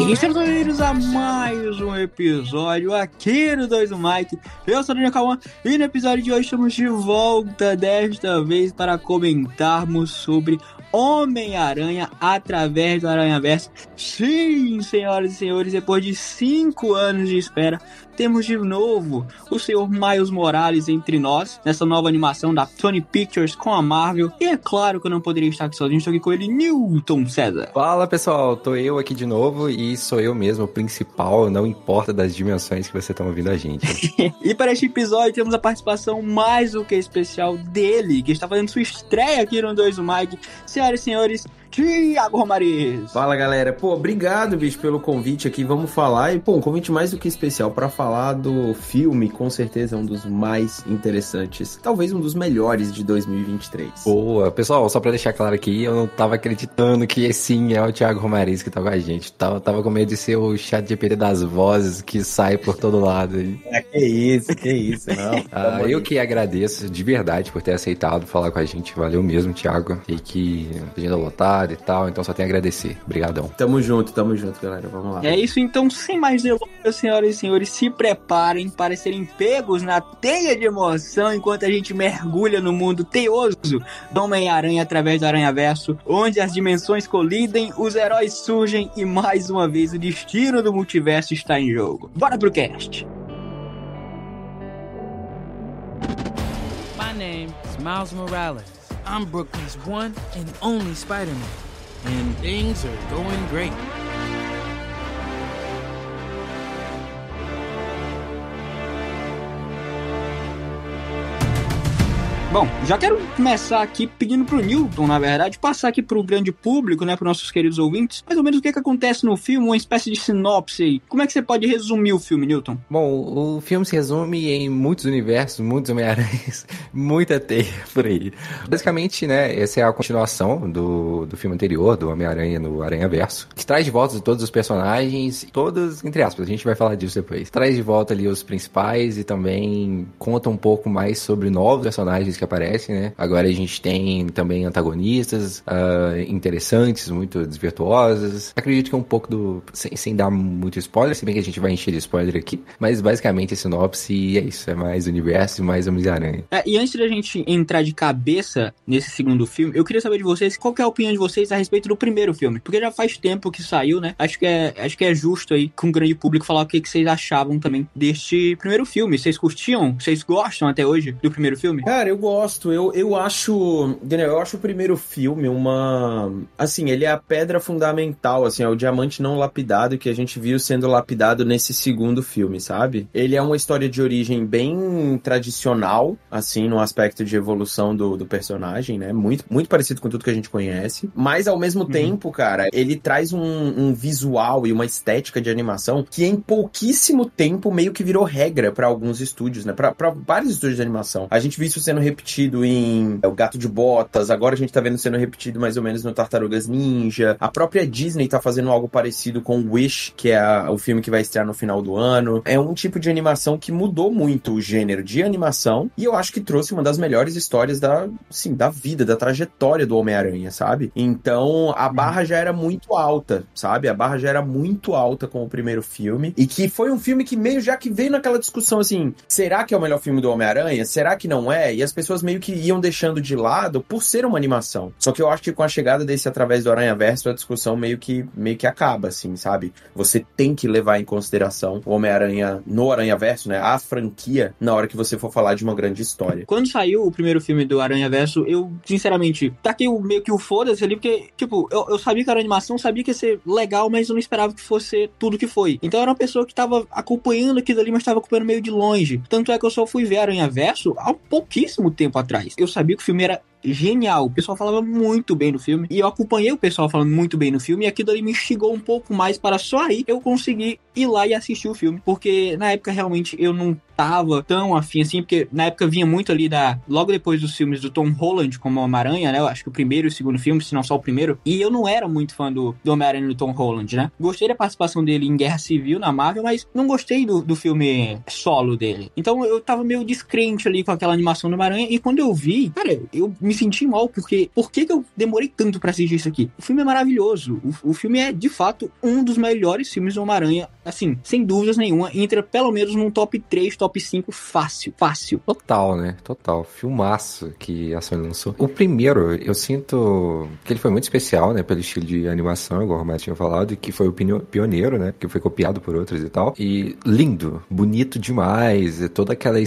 E bem-vindos a mais um episódio aqui no 2 do Mike. Eu sou o Daniel Cauã e no episódio de hoje estamos de volta, desta vez para comentarmos sobre Homem-Aranha através do Aranha-Verso. Sim, senhoras e senhores, depois de cinco anos de espera, temos de novo o senhor Miles Morales entre nós, nessa nova animação da Sony Pictures com a Marvel. E é claro que eu não poderia estar aqui sozinho, estou aqui com ele, Newton César. Fala pessoal, tô eu aqui de novo e sou eu mesmo o principal, não importa das dimensões que você está ouvindo a gente. e para este episódio temos a participação mais do que especial dele, que está fazendo sua estreia aqui no 2 do Mike. Senhoras e senhores, Tiago Romariz. Fala galera, pô, obrigado bicho pelo convite aqui, vamos falar, e pô, um convite mais do que especial para falar do filme, com certeza um dos mais interessantes, talvez um dos melhores de 2023. Boa, pessoal, só para deixar claro aqui, eu não tava acreditando que sim é o Tiago Romariz que tá com a gente, tava, tava com medo de ser o chat GPT das vozes que sai por todo lado. É, que isso, que isso, não. ah, eu que agradeço de verdade por ter aceitado falar com a gente, valeu mesmo, Tiago, e que agenda lotada e tal, então só tenho a agradecer. Obrigadão. Tamo junto, tamo junto, galera. Vamos lá. É isso, então, sem mais delongas, senhoras e senhores, se preparem para serem pegos na teia de emoção enquanto a gente mergulha no mundo teoso do Homem-Aranha através do Aranha-Verso, onde as dimensões colidem, os heróis surgem e mais uma vez o destino do multiverso está em jogo. Bora pro cast! My name is Miles Morales. I'm Brooklyn's one and only Spider Man. And things are going great. Bom, já quero começar aqui pedindo pro Newton, na verdade, passar aqui pro grande público, né, pros nossos queridos ouvintes, mais ou menos o que, que acontece no filme, uma espécie de sinopse aí. Como é que você pode resumir o filme, Newton? Bom, o filme se resume em muitos universos, muitos Homem-Aranhas, muita teia por aí. Basicamente, né, essa é a continuação do, do filme anterior, do Homem-Aranha no Aranha-Verso, que traz de volta todos os personagens, todos, entre aspas, a gente vai falar disso depois. Traz de volta ali os principais e também conta um pouco mais sobre novos personagens que aparecem, né? Agora a gente tem também antagonistas uh, interessantes, muito desvirtuosas. Acredito que é um pouco do. Sem, sem, dar muito spoiler, se bem que a gente vai encher de spoiler aqui. Mas basicamente a sinopse é isso: é mais universo e mais Homem-Aranha. É, e antes da gente entrar de cabeça nesse segundo filme, eu queria saber de vocês qual é a opinião de vocês a respeito do primeiro filme. Porque já faz tempo que saiu, né? Acho que é, acho que é justo aí com o grande público falar o que, que vocês achavam também deste primeiro filme. Vocês curtiam? Vocês gostam até hoje do primeiro filme? Cara, eu gosto gosto. Eu, eu acho. Daniel, eu acho o primeiro filme uma. Assim, ele é a pedra fundamental, assim, é o diamante não lapidado que a gente viu sendo lapidado nesse segundo filme, sabe? Ele é uma história de origem bem tradicional, assim, no aspecto de evolução do, do personagem, né? Muito, muito parecido com tudo que a gente conhece. Mas ao mesmo uhum. tempo, cara, ele traz um, um visual e uma estética de animação que em pouquíssimo tempo meio que virou regra para alguns estúdios, né? Pra, pra vários estúdios de animação. A gente viu isso sendo repetido repetido em é, O Gato de Botas, agora a gente tá vendo sendo repetido mais ou menos no Tartarugas Ninja. A própria Disney tá fazendo algo parecido com Wish, que é a, o filme que vai estrear no final do ano. É um tipo de animação que mudou muito o gênero de animação e eu acho que trouxe uma das melhores histórias da, sim, da vida, da trajetória do Homem-Aranha, sabe? Então a barra já era muito alta, sabe? A barra já era muito alta com o primeiro filme e que foi um filme que meio já que veio naquela discussão assim, será que é o melhor filme do Homem-Aranha? Será que não é? E as pessoas pessoas meio que iam deixando de lado por ser uma animação. Só que eu acho que com a chegada desse através do Aranha Verso, a discussão meio que, meio que acaba, assim, sabe? Você tem que levar em consideração o Homem-Aranha no Aranha Verso, né? A franquia, na hora que você for falar de uma grande história. Quando saiu o primeiro filme do Aranha Verso, eu, sinceramente, taquei o, meio que o foda-se ali, porque, tipo, eu, eu sabia que era animação, sabia que ia ser legal, mas eu não esperava que fosse tudo que foi. Então era uma pessoa que tava acompanhando aquilo ali, mas tava acompanhando meio de longe. Tanto é que eu só fui ver Aranha Verso há pouquíssimo tempo atrás. Eu sabia que o filme era genial. O pessoal falava muito bem do filme. E eu acompanhei o pessoal falando muito bem no filme. E aquilo ali me instigou um pouco mais para só aí eu conseguir ir lá e assistir o filme. Porque na época realmente eu não tava tão afim assim, porque na época vinha muito ali da. Logo depois dos filmes do Tom Holland como Homem-Aranha, né? Eu acho que o primeiro e o segundo filme, se não só o primeiro. E eu não era muito fã do, do Homem-Aranha do Tom Holland, né? Gostei da participação dele em Guerra Civil na Marvel, mas não gostei do, do filme solo dele. Então eu tava meio descrente ali com aquela animação do Homem-Aranha. E quando eu vi, cara, eu me me senti mal, porque por que, que eu demorei tanto para assistir isso aqui? O filme é maravilhoso. O, o filme é, de fato, um dos melhores filmes do Homem-Aranha, assim, sem dúvidas nenhuma, entra pelo menos num top 3, top 5 fácil, fácil. Total, né? Total. Filmaço que a Sony lançou. O primeiro, eu sinto que ele foi muito especial, né? Pelo estilo de animação, igual o Romário tinha falado, que foi o pioneiro, né? Que foi copiado por outros e tal. E lindo, bonito demais, toda aquela,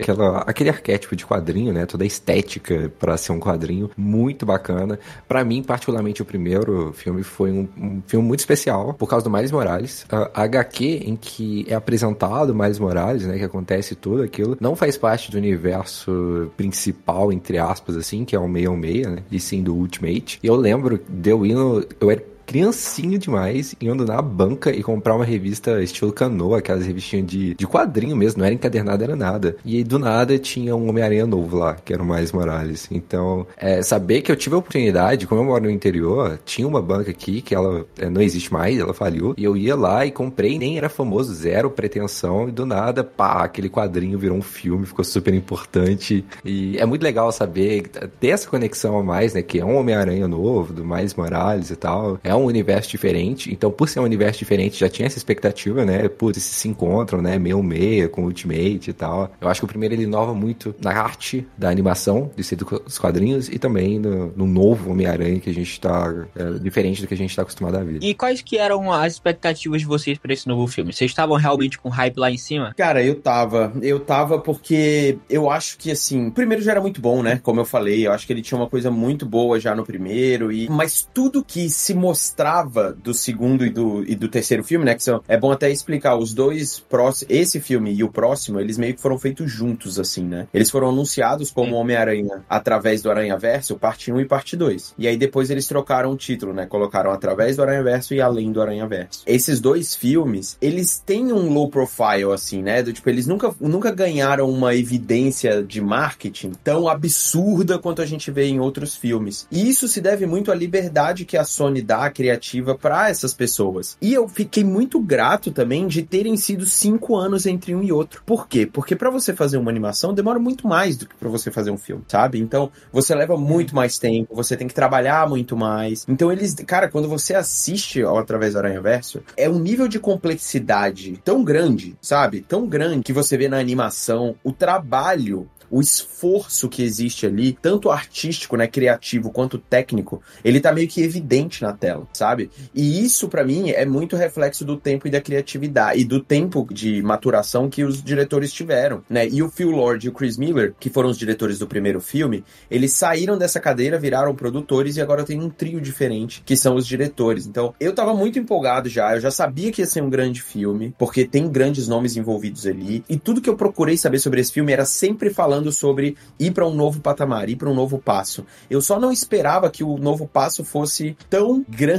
aquela aquele arquétipo de quadrinho, né? Toda a estética para ser um quadrinho muito bacana. Para mim, particularmente, o primeiro filme foi um, um, filme muito especial por causa do Miles Morales. A, a HQ em que é apresentado Miles Morales, né? Que acontece tudo aquilo, não faz parte do universo principal, entre aspas, assim, que é o 616, né? E sim do Ultimate. E eu lembro de eu indo. Eu era criancinho demais, indo na banca e comprar uma revista estilo canoa, aquelas revistinhas de, de quadrinho mesmo, não era encadernada, era nada. E aí, do nada, tinha um Homem-Aranha novo lá, que era o Miles Morales. Então, é, saber que eu tive a oportunidade, como eu moro no interior, tinha uma banca aqui que ela é, não existe mais, ela faliu, e eu ia lá e comprei, nem era famoso, zero pretensão, e do nada, pá, aquele quadrinho virou um filme, ficou super importante. E é muito legal saber, ter essa conexão a mais, né, que é um Homem-Aranha novo, do Miles Morales e tal. É um universo diferente, então por ser um universo diferente já tinha essa expectativa, né? Putz, eles se encontram, né? Meio meia com Ultimate e tal. Eu acho que o primeiro ele inova muito na arte da animação, de ser dos quadrinhos, e também no, no novo Homem-Aranha que a gente tá. É, diferente do que a gente tá acostumado a ver. E quais que eram as expectativas de vocês para esse novo filme? Vocês estavam realmente com hype lá em cima? Cara, eu tava. Eu tava porque eu acho que assim, o primeiro já era muito bom, né? Como eu falei, eu acho que ele tinha uma coisa muito boa já no primeiro, e mas tudo que se mostrou mostrava do segundo e do, e do terceiro filme, né? Que são, é bom até explicar, os dois próximos, esse filme e o próximo, eles meio que foram feitos juntos, assim, né? Eles foram anunciados como Homem-Aranha através do Aranha Verso, parte 1 e parte 2. E aí depois eles trocaram o título, né? Colocaram através do Aranha Verso e além do Aranha Verso. Esses dois filmes, eles têm um low profile, assim, né? Do, tipo, eles nunca, nunca ganharam uma evidência de marketing tão absurda quanto a gente vê em outros filmes. E isso se deve muito à liberdade que a Sony dá criativa para essas pessoas. E eu fiquei muito grato também de terem sido cinco anos entre um e outro. Por quê? Porque para você fazer uma animação demora muito mais do que para você fazer um filme, sabe? Então você leva muito mais tempo, você tem que trabalhar muito mais. Então eles, cara, quando você assiste ao através do Aranha Verso, é um nível de complexidade tão grande, sabe? Tão grande que você vê na animação, o trabalho o esforço que existe ali, tanto artístico, né, criativo, quanto técnico, ele tá meio que evidente na tela, sabe? E isso para mim é muito reflexo do tempo e da criatividade e do tempo de maturação que os diretores tiveram, né? E o Phil Lord e o Chris Miller, que foram os diretores do primeiro filme, eles saíram dessa cadeira, viraram produtores e agora tem um trio diferente, que são os diretores. Então, eu tava muito empolgado já, eu já sabia que ia ser um grande filme, porque tem grandes nomes envolvidos ali, e tudo que eu procurei saber sobre esse filme era sempre falando sobre ir para um novo patamar, ir para um novo passo. Eu só não esperava que o novo passo fosse tão grande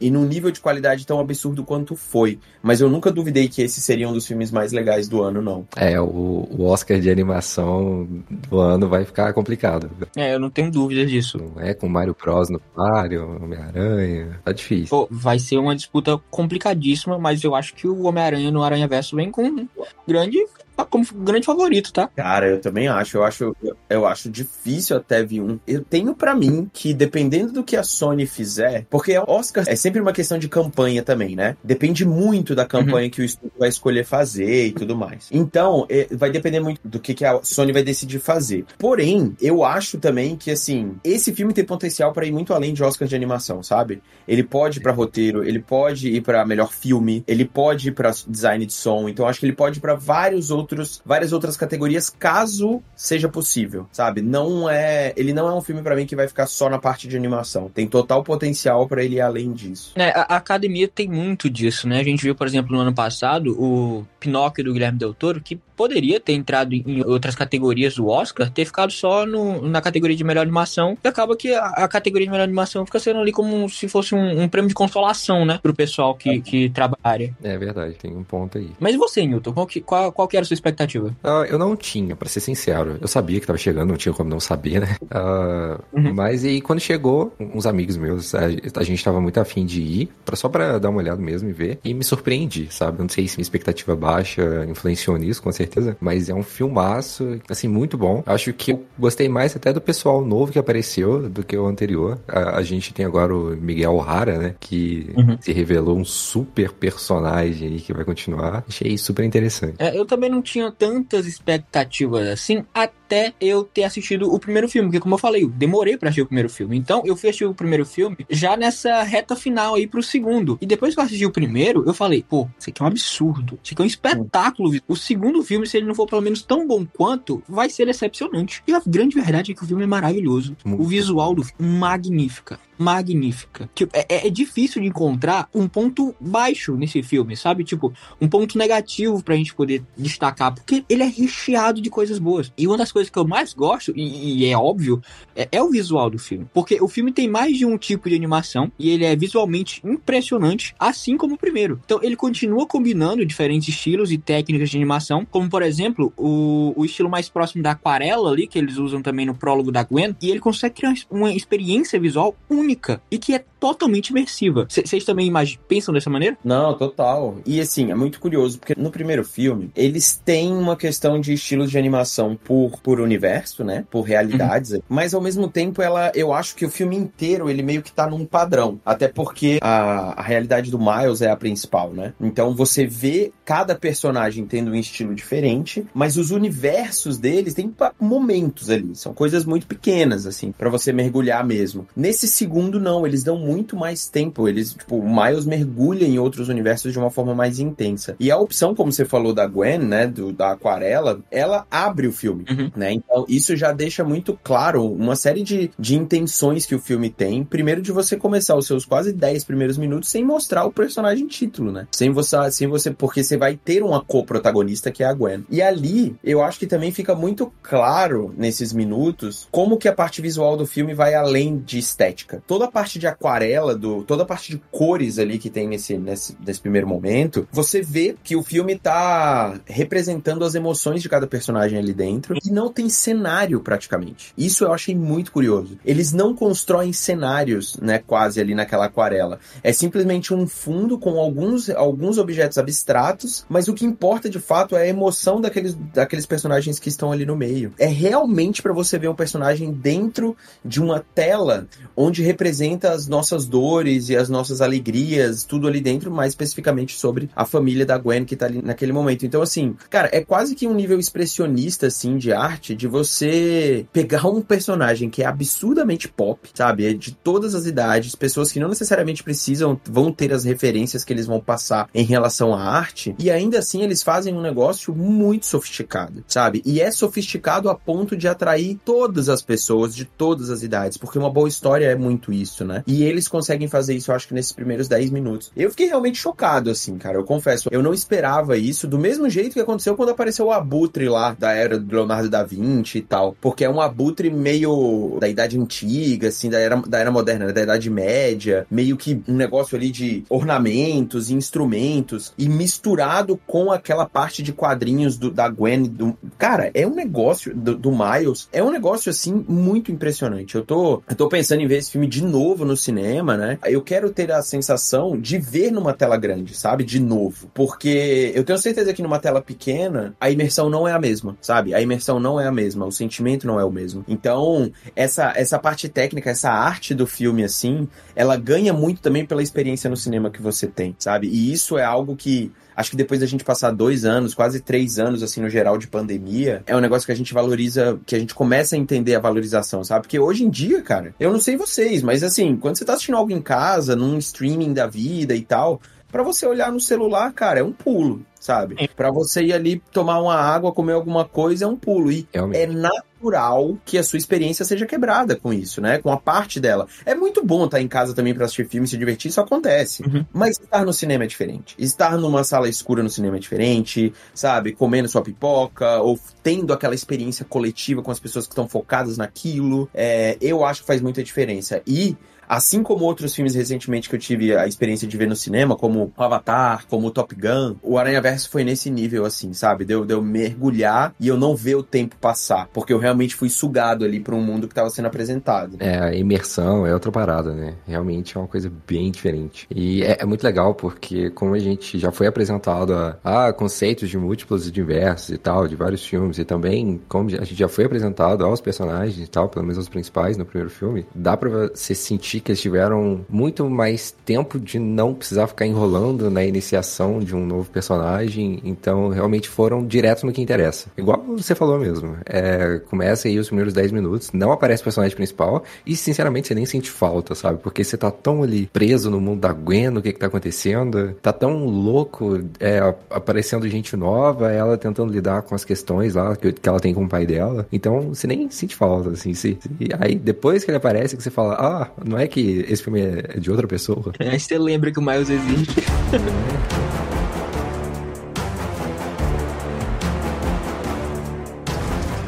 e num nível de qualidade tão absurdo quanto foi. Mas eu nunca duvidei que esse seria um dos filmes mais legais do ano, não. É, o, o Oscar de animação do ano vai ficar complicado. É, eu não tenho dúvida disso. É, com Mario Bros no Mario, Homem-Aranha, tá difícil. Pô, vai ser uma disputa complicadíssima, mas eu acho que o Homem-Aranha no Aranha Verso vem com um grande como grande favorito, tá? Cara, eu também acho. Eu acho, eu, acho difícil até vir um. Eu tenho para mim que dependendo do que a Sony fizer, porque Oscar é sempre uma questão de campanha também, né? Depende muito da campanha uhum. que o estúdio vai escolher fazer e tudo mais. Então, é, vai depender muito do que, que a Sony vai decidir fazer. Porém, eu acho também que assim, esse filme tem potencial para ir muito além de Oscar de animação, sabe? Ele pode ir para roteiro, ele pode ir para melhor filme, ele pode ir para design de som. Então, acho que ele pode ir para vários outros outros, várias outras categorias, caso seja possível, sabe? Não é, ele não é um filme para mim que vai ficar só na parte de animação. Tem total potencial para ele ir além disso. É, a, academia tem muito disso, né? A gente viu, por exemplo, no ano passado, o Pinóquio do Guilherme Del Toro, que poderia ter entrado em outras categorias do Oscar, ter ficado só no, na categoria de melhor animação, e acaba que a, a, categoria de melhor animação fica sendo ali como se fosse um, um prêmio de consolação, né? Pro pessoal que, é. que trabalha. É verdade, tem um ponto aí. Mas e você, Newton? Qual que, qual, qual que era a sua expectativa? Uh, eu não tinha, para ser sincero. Eu sabia que tava chegando, não tinha como não saber, né? Uh, uhum. Mas e quando chegou, uns amigos meus, a, a gente tava muito afim de ir, pra, só pra dar uma olhada mesmo e ver, e me surpreendi, sabe? Não sei se minha expectativa baixa influenciou nisso, com certeza certeza. Mas é um filmaço, assim, muito bom. Acho que eu gostei mais até do pessoal novo que apareceu do que o anterior. A, a gente tem agora o Miguel O'Hara, né? Que uhum. se revelou um super personagem aí que vai continuar. Achei super interessante. É, eu também não tinha tantas expectativas assim, até eu ter assistido o primeiro filme, porque como eu falei, eu demorei para assistir o primeiro filme. Então, eu fui assistir o primeiro filme já nessa reta final aí pro segundo. E depois que eu assisti o primeiro, eu falei, pô, isso aqui é um absurdo. Isso aqui é um espetáculo. O segundo filme, se ele não for pelo menos tão bom quanto, vai ser decepcionante. E a grande verdade é que o filme é maravilhoso. Muito o visual do filme, magnífica magnífica. Tipo, é, é, difícil de encontrar um ponto baixo nesse filme, sabe? Tipo, um ponto negativo pra gente poder destacar, porque ele é recheado de coisas boas. E uma das coisas que eu mais gosto, e, e é óbvio, é, é, o visual do filme. Porque o filme tem mais de um tipo de animação e ele é visualmente impressionante, assim como o primeiro. Então, ele continua combinando diferentes estilos e técnicas de animação, como por exemplo, o, o estilo mais próximo da aquarela ali, que eles usam também no prólogo da Gwen, e ele consegue criar uma experiência visual única única e que é totalmente imersiva. Vocês também pensam dessa maneira? Não, total. E assim, é muito curioso, porque no primeiro filme, eles têm uma questão de estilos de animação por, por universo, né? Por realidades. Uhum. Mas ao mesmo tempo, ela, eu acho que o filme inteiro, ele meio que tá num padrão. Até porque a, a realidade do Miles é a principal, né? Então você vê cada personagem tendo um estilo diferente, mas os universos deles têm momentos ali. São coisas muito pequenas, assim, para você mergulhar mesmo. Nesse segundo, não. Eles dão muito mais tempo. Eles, tipo, o Miles mergulha em outros universos de uma forma mais intensa. E a opção, como você falou da Gwen, né, do, da aquarela, ela abre o filme, uhum. né? Então, isso já deixa muito claro uma série de, de intenções que o filme tem. Primeiro, de você começar os seus quase 10 primeiros minutos sem mostrar o personagem título, né? Sem você, sem você porque você vai ter uma co-protagonista que é a Gwen. E ali, eu acho que também fica muito claro nesses minutos como que a parte visual do filme vai além de estética. Toda a parte de aquarela do, toda a parte de cores ali que tem nesse, nesse, nesse primeiro momento, você vê que o filme tá representando as emoções de cada personagem ali dentro e não tem cenário praticamente. Isso eu achei muito curioso. Eles não constroem cenários, né, quase ali naquela aquarela. É simplesmente um fundo com alguns, alguns objetos abstratos, mas o que importa de fato é a emoção daqueles, daqueles personagens que estão ali no meio. É realmente para você ver um personagem dentro de uma tela onde representa as nossas dores e as nossas alegrias, tudo ali dentro, mais especificamente sobre a família da Gwen que tá ali naquele momento. Então, assim, cara, é quase que um nível expressionista, assim, de arte, de você pegar um personagem que é absurdamente pop, sabe? É de todas as idades, pessoas que não necessariamente precisam, vão ter as referências que eles vão passar em relação à arte, e ainda assim eles fazem um negócio muito sofisticado, sabe? E é sofisticado a ponto de atrair todas as pessoas de todas as idades, porque uma boa história é muito isso, né? E eles conseguem fazer isso, eu acho que nesses primeiros 10 minutos. Eu fiquei realmente chocado, assim, cara. Eu confesso, eu não esperava isso do mesmo jeito que aconteceu quando apareceu o Abutre lá, da era do Leonardo da Vinci e tal. Porque é um Abutre meio da Idade Antiga, assim, da era, da era moderna, né? da Idade Média. Meio que um negócio ali de ornamentos e instrumentos. E misturado com aquela parte de quadrinhos do, da Gwen. Do... Cara, é um negócio do, do Miles. É um negócio, assim, muito impressionante. Eu tô, eu tô pensando em ver esse filme de novo no cinema né? Eu quero ter a sensação de ver numa tela grande, sabe? De novo. Porque eu tenho certeza que numa tela pequena, a imersão não é a mesma, sabe? A imersão não é a mesma, o sentimento não é o mesmo. Então, essa, essa parte técnica, essa arte do filme, assim, ela ganha muito também pela experiência no cinema que você tem, sabe? E isso é algo que acho que depois da gente passar dois anos, quase três anos, assim, no geral de pandemia, é um negócio que a gente valoriza, que a gente começa a entender a valorização, sabe? Porque hoje em dia, cara, eu não sei vocês, mas assim, quando você tá assistindo algo em casa, num streaming da vida e tal, para você olhar no celular, cara, é um pulo, sabe? Para você ir ali tomar uma água, comer alguma coisa, é um pulo. E Realmente. é natural que a sua experiência seja quebrada com isso, né? Com a parte dela. É muito bom estar em casa também para assistir filme e se divertir, isso acontece. Uhum. Mas estar no cinema é diferente. Estar numa sala escura no cinema é diferente, sabe? Comendo sua pipoca, ou tendo aquela experiência coletiva com as pessoas que estão focadas naquilo. É, eu acho que faz muita diferença. E Assim como outros filmes recentemente que eu tive a experiência de ver no cinema, como Avatar, como Top Gun, o Aranha Verso foi nesse nível, assim, sabe? Deu, deu mergulhar e eu não ver o tempo passar. Porque eu realmente fui sugado ali pra um mundo que tava sendo apresentado. É, a imersão é outra parada, né? Realmente é uma coisa bem diferente. E é, é muito legal porque, como a gente já foi apresentado a, a conceitos de múltiplos e diversos e tal, de vários filmes, e também como a gente já foi apresentado aos personagens e tal, pelo menos aos principais no primeiro filme, dá pra você sentir que eles tiveram muito mais tempo de não precisar ficar enrolando na iniciação de um novo personagem, então realmente foram direto no que interessa. Igual você falou mesmo. É, começa aí os primeiros 10 minutos, não aparece o personagem principal, e sinceramente você nem sente falta, sabe? Porque você tá tão ali preso no mundo da Gwen, no que que tá acontecendo, tá tão louco, é, aparecendo gente nova, ela tentando lidar com as questões lá que, que ela tem com o pai dela. Então você nem sente falta, assim. Se, aí depois que ele aparece, que você fala, ah, não é que esse filme é de outra pessoa. Aí você lembra que o Miles existe.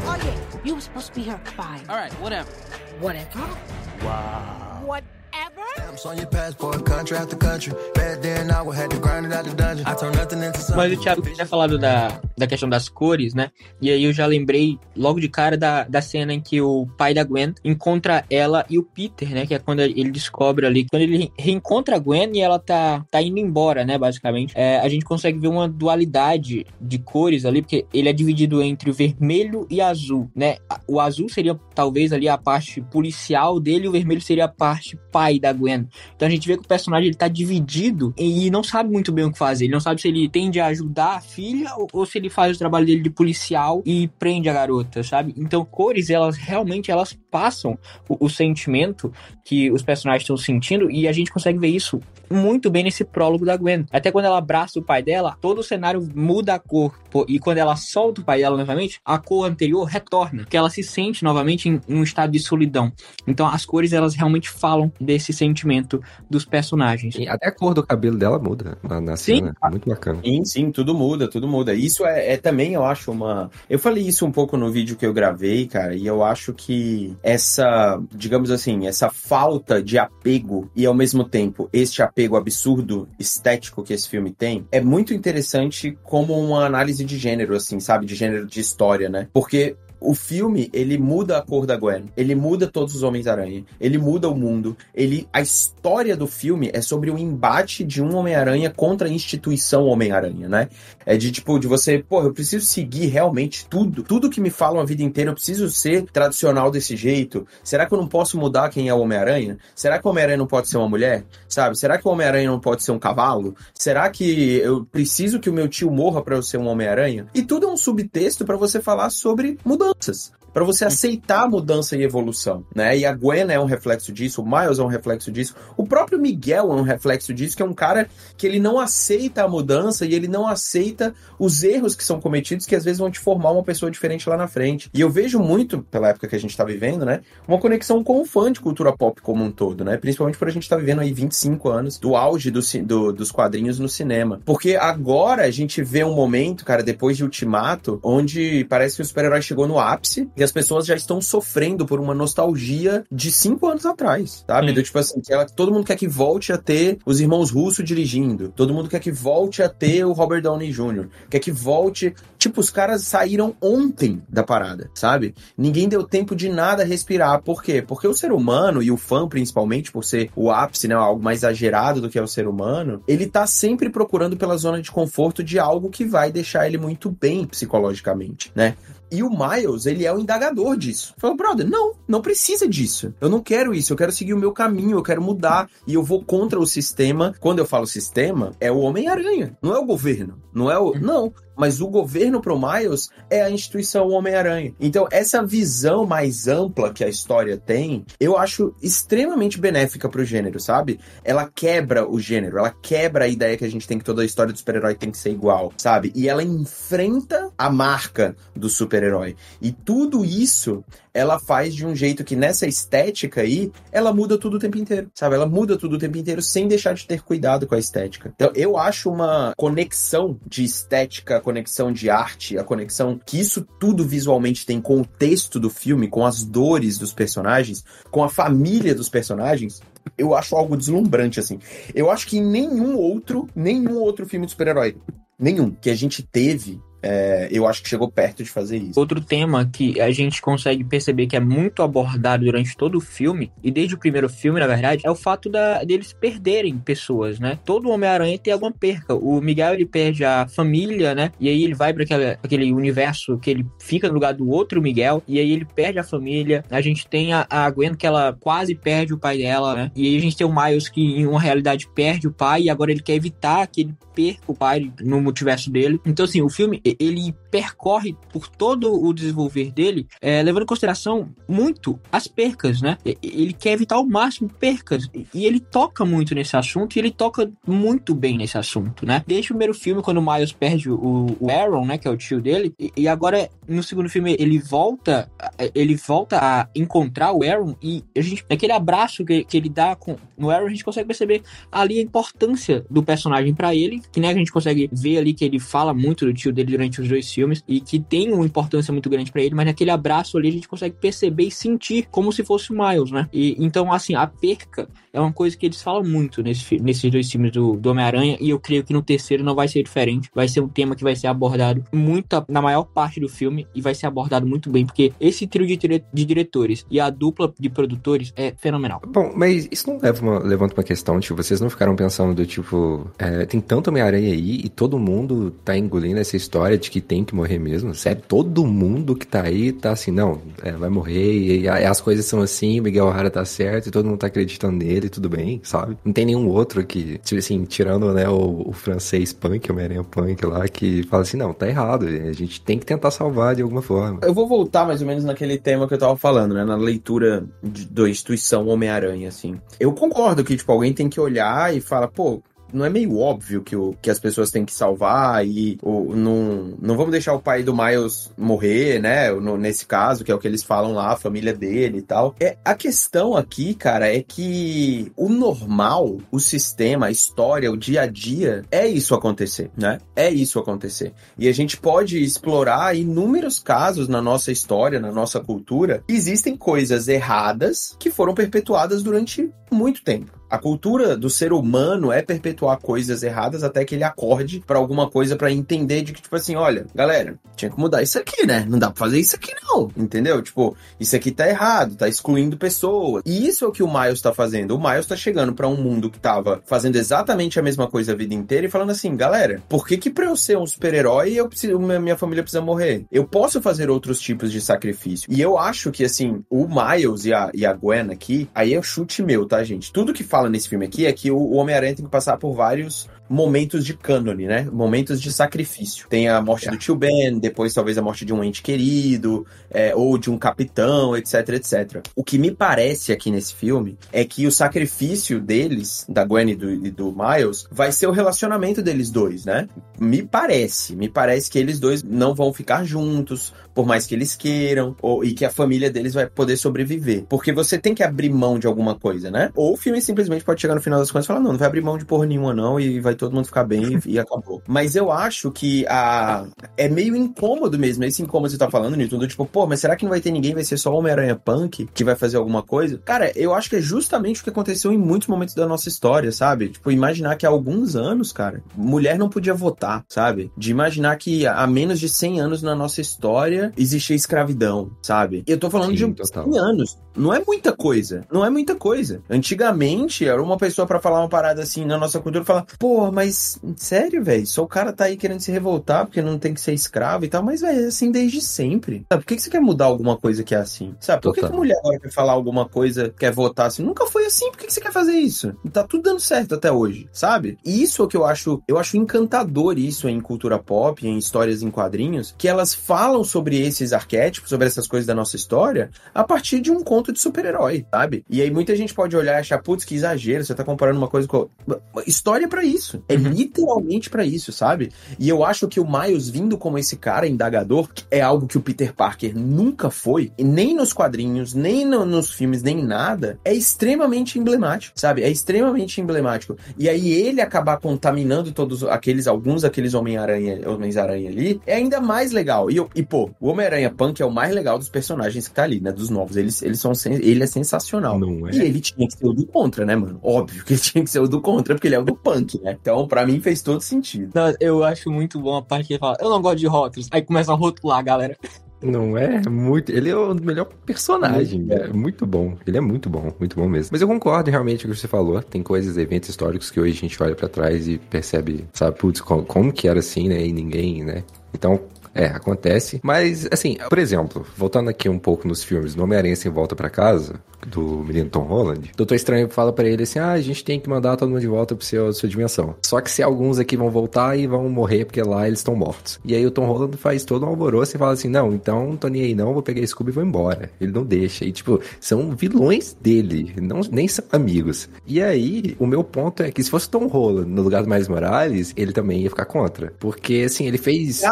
Oh yeah, you were supposed to be here at five. All right, whatever. Whatever. Wow. Mas o Thiago tinha falado da, da questão das cores, né? E aí eu já lembrei logo de cara da, da cena em que o pai da Gwen encontra ela e o Peter, né? Que é quando ele descobre ali, quando ele reencontra a Gwen e ela tá, tá indo embora, né? Basicamente, é, a gente consegue ver uma dualidade de cores ali, porque ele é dividido entre o vermelho e azul, né? O azul seria talvez ali a parte policial dele, e o vermelho seria a parte pai da Gwen. Então a gente vê que o personagem ele tá dividido e não sabe muito bem o que fazer. Ele não sabe se ele tende a ajudar a filha ou, ou se ele faz o trabalho dele de policial e prende a garota, sabe? Então cores, elas realmente elas passam o, o sentimento que os personagens estão sentindo e a gente consegue ver isso muito bem nesse prólogo da Gwen. Até quando ela abraça o pai dela, todo o cenário muda a cor. Pô, e quando ela solta o pai dela novamente, a cor anterior retorna, que ela se sente novamente em, em um estado de solidão. Então as cores elas realmente falam desse sentimento dos personagens. E até a cor do cabelo dela muda na, na Sim. cena. Muito bacana. Sim, sim, tudo muda, tudo muda. Isso é, é também, eu acho, uma. Eu falei isso um pouco no vídeo que eu gravei, cara, e eu acho que essa, digamos assim, essa falta de apego e ao mesmo tempo este apego absurdo estético que esse filme tem é muito interessante como uma análise de gênero, assim, sabe? De gênero de história, né? Porque o filme, ele muda a cor da Gwen, ele muda todos os Homens-Aranha, ele muda o mundo, ele a história do filme é sobre o embate de um Homem-Aranha contra a instituição Homem-Aranha, né? É de tipo, de você, pô, eu preciso seguir realmente tudo, tudo que me falam a vida inteira, eu preciso ser tradicional desse jeito. Será que eu não posso mudar quem é o Homem-Aranha? Será que o Homem-Aranha não pode ser uma mulher? Sabe? Será que o Homem-Aranha não pode ser um cavalo? Será que eu preciso que o meu tio morra para eu ser um Homem-Aranha? E tudo é um subtexto para você falar sobre mudanças para você aceitar a mudança e evolução, né? E a Gwen é um reflexo disso, o Miles é um reflexo disso, o próprio Miguel é um reflexo disso, que é um cara que ele não aceita a mudança e ele não aceita os erros que são cometidos, que às vezes vão te formar uma pessoa diferente lá na frente. E eu vejo muito, pela época que a gente tá vivendo, né? Uma conexão com o fã de cultura pop como um todo, né? Principalmente por a gente tá vivendo aí 25 anos do auge do, do- dos quadrinhos no cinema. Porque agora a gente vê um momento, cara, depois de Ultimato, onde parece que o super-herói chegou no ápice e as pessoas já estão sofrendo por uma nostalgia de cinco anos atrás, sabe? Sim. Do tipo assim, que ela- todo mundo quer que volte a ter os irmãos russos dirigindo, todo mundo quer que volte a ter o Robert Downey Jr., quer que volte. Tipo, os caras saíram ontem da parada, sabe? Ninguém deu tempo de nada respirar. Por quê? Porque o ser humano, e o fã principalmente, por ser o ápice, né? Algo mais exagerado do que é o ser humano, ele tá sempre procurando pela zona de conforto de algo que vai deixar ele muito bem psicologicamente, né? E o Miles, ele é o indagador disso. Falou, brother, não, não precisa disso. Eu não quero isso, eu quero seguir o meu caminho, eu quero mudar. E eu vou contra o sistema. Quando eu falo sistema, é o Homem-Aranha, não é o governo. Não é o. Não. Mas o governo pro Miles é a instituição Homem-Aranha. Então, essa visão mais ampla que a história tem, eu acho extremamente benéfica pro gênero, sabe? Ela quebra o gênero, ela quebra a ideia que a gente tem que toda a história do super-herói tem que ser igual, sabe? E ela enfrenta a marca do super-herói. E tudo isso ela faz de um jeito que nessa estética aí, ela muda tudo o tempo inteiro, sabe? Ela muda tudo o tempo inteiro sem deixar de ter cuidado com a estética. Então, eu acho uma conexão de estética, a conexão de arte, a conexão que isso tudo visualmente tem com o texto do filme, com as dores dos personagens, com a família dos personagens, eu acho algo deslumbrante, assim. Eu acho que nenhum outro, nenhum outro filme de super-herói Nenhum. Que a gente teve é, eu acho que chegou perto de fazer isso. Outro tema que a gente consegue perceber que é muito abordado durante todo o filme, e desde o primeiro filme, na verdade, é o fato da, deles perderem pessoas, né? Todo Homem-Aranha tem alguma perca. O Miguel, ele perde a família, né? E aí ele vai para aquele universo que ele fica no lugar do outro Miguel, e aí ele perde a família. A gente tem a, a Gwen, que ela quase perde o pai dela, né? E aí a gente tem o Miles, que em uma realidade perde o pai, e agora ele quer evitar que ele perca o pai no multiverso dele. Então, assim, o filme ele percorre por todo o desenvolver dele, é, levando em consideração muito as percas, né? Ele quer evitar ao máximo percas e ele toca muito nesse assunto e ele toca muito bem nesse assunto, né? Desde o primeiro filme, quando o Miles perde o, o Aaron, né, que é o tio dele, e, e agora no segundo filme ele volta, ele volta a encontrar o Aaron e a gente, aquele abraço que, que ele dá com no Aaron, a gente consegue perceber ali a importância do personagem para ele, que né, a gente consegue ver ali que ele fala muito do tio dele durante os dois filmes e que tem uma importância muito grande para ele, mas naquele abraço ali a gente consegue perceber e sentir como se fosse o Miles, né? E então, assim, a perca é uma coisa que eles falam muito nesse, nesses dois filmes do, do Homem-Aranha e eu creio que no terceiro não vai ser diferente. Vai ser um tema que vai ser abordado muito na maior parte do filme e vai ser abordado muito bem, porque esse trio de, dire, de diretores e a dupla de produtores é fenomenal. Bom, mas isso não leva uma, levanta uma questão, tipo, vocês não ficaram pensando do tipo, é, tem tanto Homem-Aranha aí e todo mundo tá engolindo essa história de que tem que morrer mesmo? Sério, todo mundo que tá aí tá assim, não, é, vai morrer e, e, as coisas são assim, Miguel O'Hara tá certo e todo mundo tá acreditando nele, tudo bem, sabe? Não tem nenhum outro que, tipo assim, tirando, né, o, o francês punk, o Homem-Aranha punk lá, que fala assim, não, tá errado, a gente tem que tentar salvar de alguma forma. Eu vou voltar mais ou menos naquele tema que eu tava falando, né, na leitura de, da instituição Homem-Aranha, assim. Eu concordo que, tipo, alguém tem que olhar e falar, pô, não é meio óbvio que, o, que as pessoas têm que salvar e ou, não, não vamos deixar o pai do Miles morrer, né? No, nesse caso, que é o que eles falam lá, a família dele e tal. É, a questão aqui, cara, é que o normal, o sistema, a história, o dia a dia, é isso acontecer, né? É isso acontecer. E a gente pode explorar inúmeros casos na nossa história, na nossa cultura, existem coisas erradas que foram perpetuadas durante muito tempo. A cultura do ser humano é perpetuar coisas erradas até que ele acorde para alguma coisa para entender de que, tipo assim, olha, galera, tinha que mudar isso aqui, né? Não dá pra fazer isso aqui, não. Entendeu? Tipo, isso aqui tá errado, tá excluindo pessoas. E isso é o que o Miles tá fazendo. O Miles tá chegando para um mundo que tava fazendo exatamente a mesma coisa a vida inteira e falando assim, galera, por que que pra eu ser um super-herói eu preciso, minha família precisa morrer? Eu posso fazer outros tipos de sacrifício. E eu acho que, assim, o Miles e a, e a Gwen aqui, aí é chute meu, tá, gente? Tudo que fala nesse filme aqui é que o Homem-Aranha tem que passar por vários momentos de cânone, né? Momentos de sacrifício. Tem a morte é. do tio Ben, depois talvez a morte de um ente querido, é, ou de um capitão, etc, etc. O que me parece aqui nesse filme é que o sacrifício deles, da Gwen e do, e do Miles, vai ser o relacionamento deles dois, né? Me parece. Me parece que eles dois não vão ficar juntos, por mais que eles queiram, ou, e que a família deles vai poder sobreviver. Porque você tem que abrir mão de alguma coisa, né? Ou o filme simplesmente pode chegar no final das contas e falar, não, não vai abrir mão de porra nenhuma não, e vai todo mundo ficar bem e, e acabou. Mas eu acho que a é meio incômodo mesmo, esse incômodo que você tá falando, Newton, do tipo, pô, mas será que não vai ter ninguém, vai ser só Homem-Aranha Punk que vai fazer alguma coisa? Cara, eu acho que é justamente o que aconteceu em muitos momentos da nossa história, sabe? Tipo, imaginar que há alguns anos, cara, mulher não podia votar, sabe? De imaginar que há menos de 100 anos na nossa história existia escravidão, sabe? Eu tô falando Sim, de total. 100 anos. Não é muita coisa. Não é muita coisa. Antigamente, era uma pessoa para falar uma parada assim na nossa cultura, falar, pô, mas sério, velho? Só o cara tá aí querendo se revoltar porque não tem que ser escravo e tal, mas, velho, é assim desde sempre. Sabe? Por que, que você quer mudar alguma coisa que é assim? Sabe? Por que, que mulher agora quer falar alguma coisa, quer votar assim? Nunca foi assim, por que, que você quer fazer isso? E tá tudo dando certo até hoje, sabe? E isso é o que eu acho, eu acho encantador isso em cultura pop, em histórias em quadrinhos, que elas falam sobre esses arquétipos, sobre essas coisas da nossa história, a partir de um conto de super-herói, sabe? E aí muita gente pode olhar e achar, putz, que exagero, você tá comparando uma coisa com. História é pra isso. É uhum. literalmente para isso, sabe? E eu acho que o Miles vindo como esse cara indagador é algo que o Peter Parker nunca foi, nem nos quadrinhos, nem no, nos filmes, nem nada, é extremamente emblemático, sabe? É extremamente emblemático. E aí ele acabar contaminando todos aqueles, alguns daqueles Homem-Aranha, Homens-Aranha ali, é ainda mais legal. E, e pô, o Homem-Aranha Punk é o mais legal dos personagens que tá ali, né? Dos novos. Eles, eles são, ele é sensacional. Não é. E ele tinha que ser o do contra, né, mano? Óbvio que ele tinha que ser o do contra, porque ele é o do punk, né? Então, pra mim, fez todo sentido. Não, eu acho muito bom a parte que ele fala, eu não gosto de rótulos. Aí começa a rotular, galera. Não é? Muito. Ele é o melhor personagem. Muito é muito bom. Ele é muito bom, muito bom mesmo. Mas eu concordo realmente com o que você falou. Tem coisas, eventos históricos que hoje a gente olha pra trás e percebe, sabe, putz, como, como que era assim, né? E ninguém, né? Então, é, acontece. Mas, assim, por exemplo, voltando aqui um pouco nos filmes, no Homem-Aranha Sem Volta pra Casa, do menino Tom Holland, Doutor Estranho fala pra ele assim, ah, a gente tem que mandar todo mundo de volta pro seu, sua dimensão. Só que se alguns aqui vão voltar e vão morrer, porque lá eles estão mortos. E aí o Tom Holland faz todo um alvoroço e fala assim, não, então não tô nem aí não, vou pegar Scooby e vou embora. Ele não deixa. E, tipo, são vilões dele, não, nem são amigos. E aí, o meu ponto é que se fosse Tom Holland no lugar do Miles Morales, ele também ia ficar contra. Porque, assim, ele fez...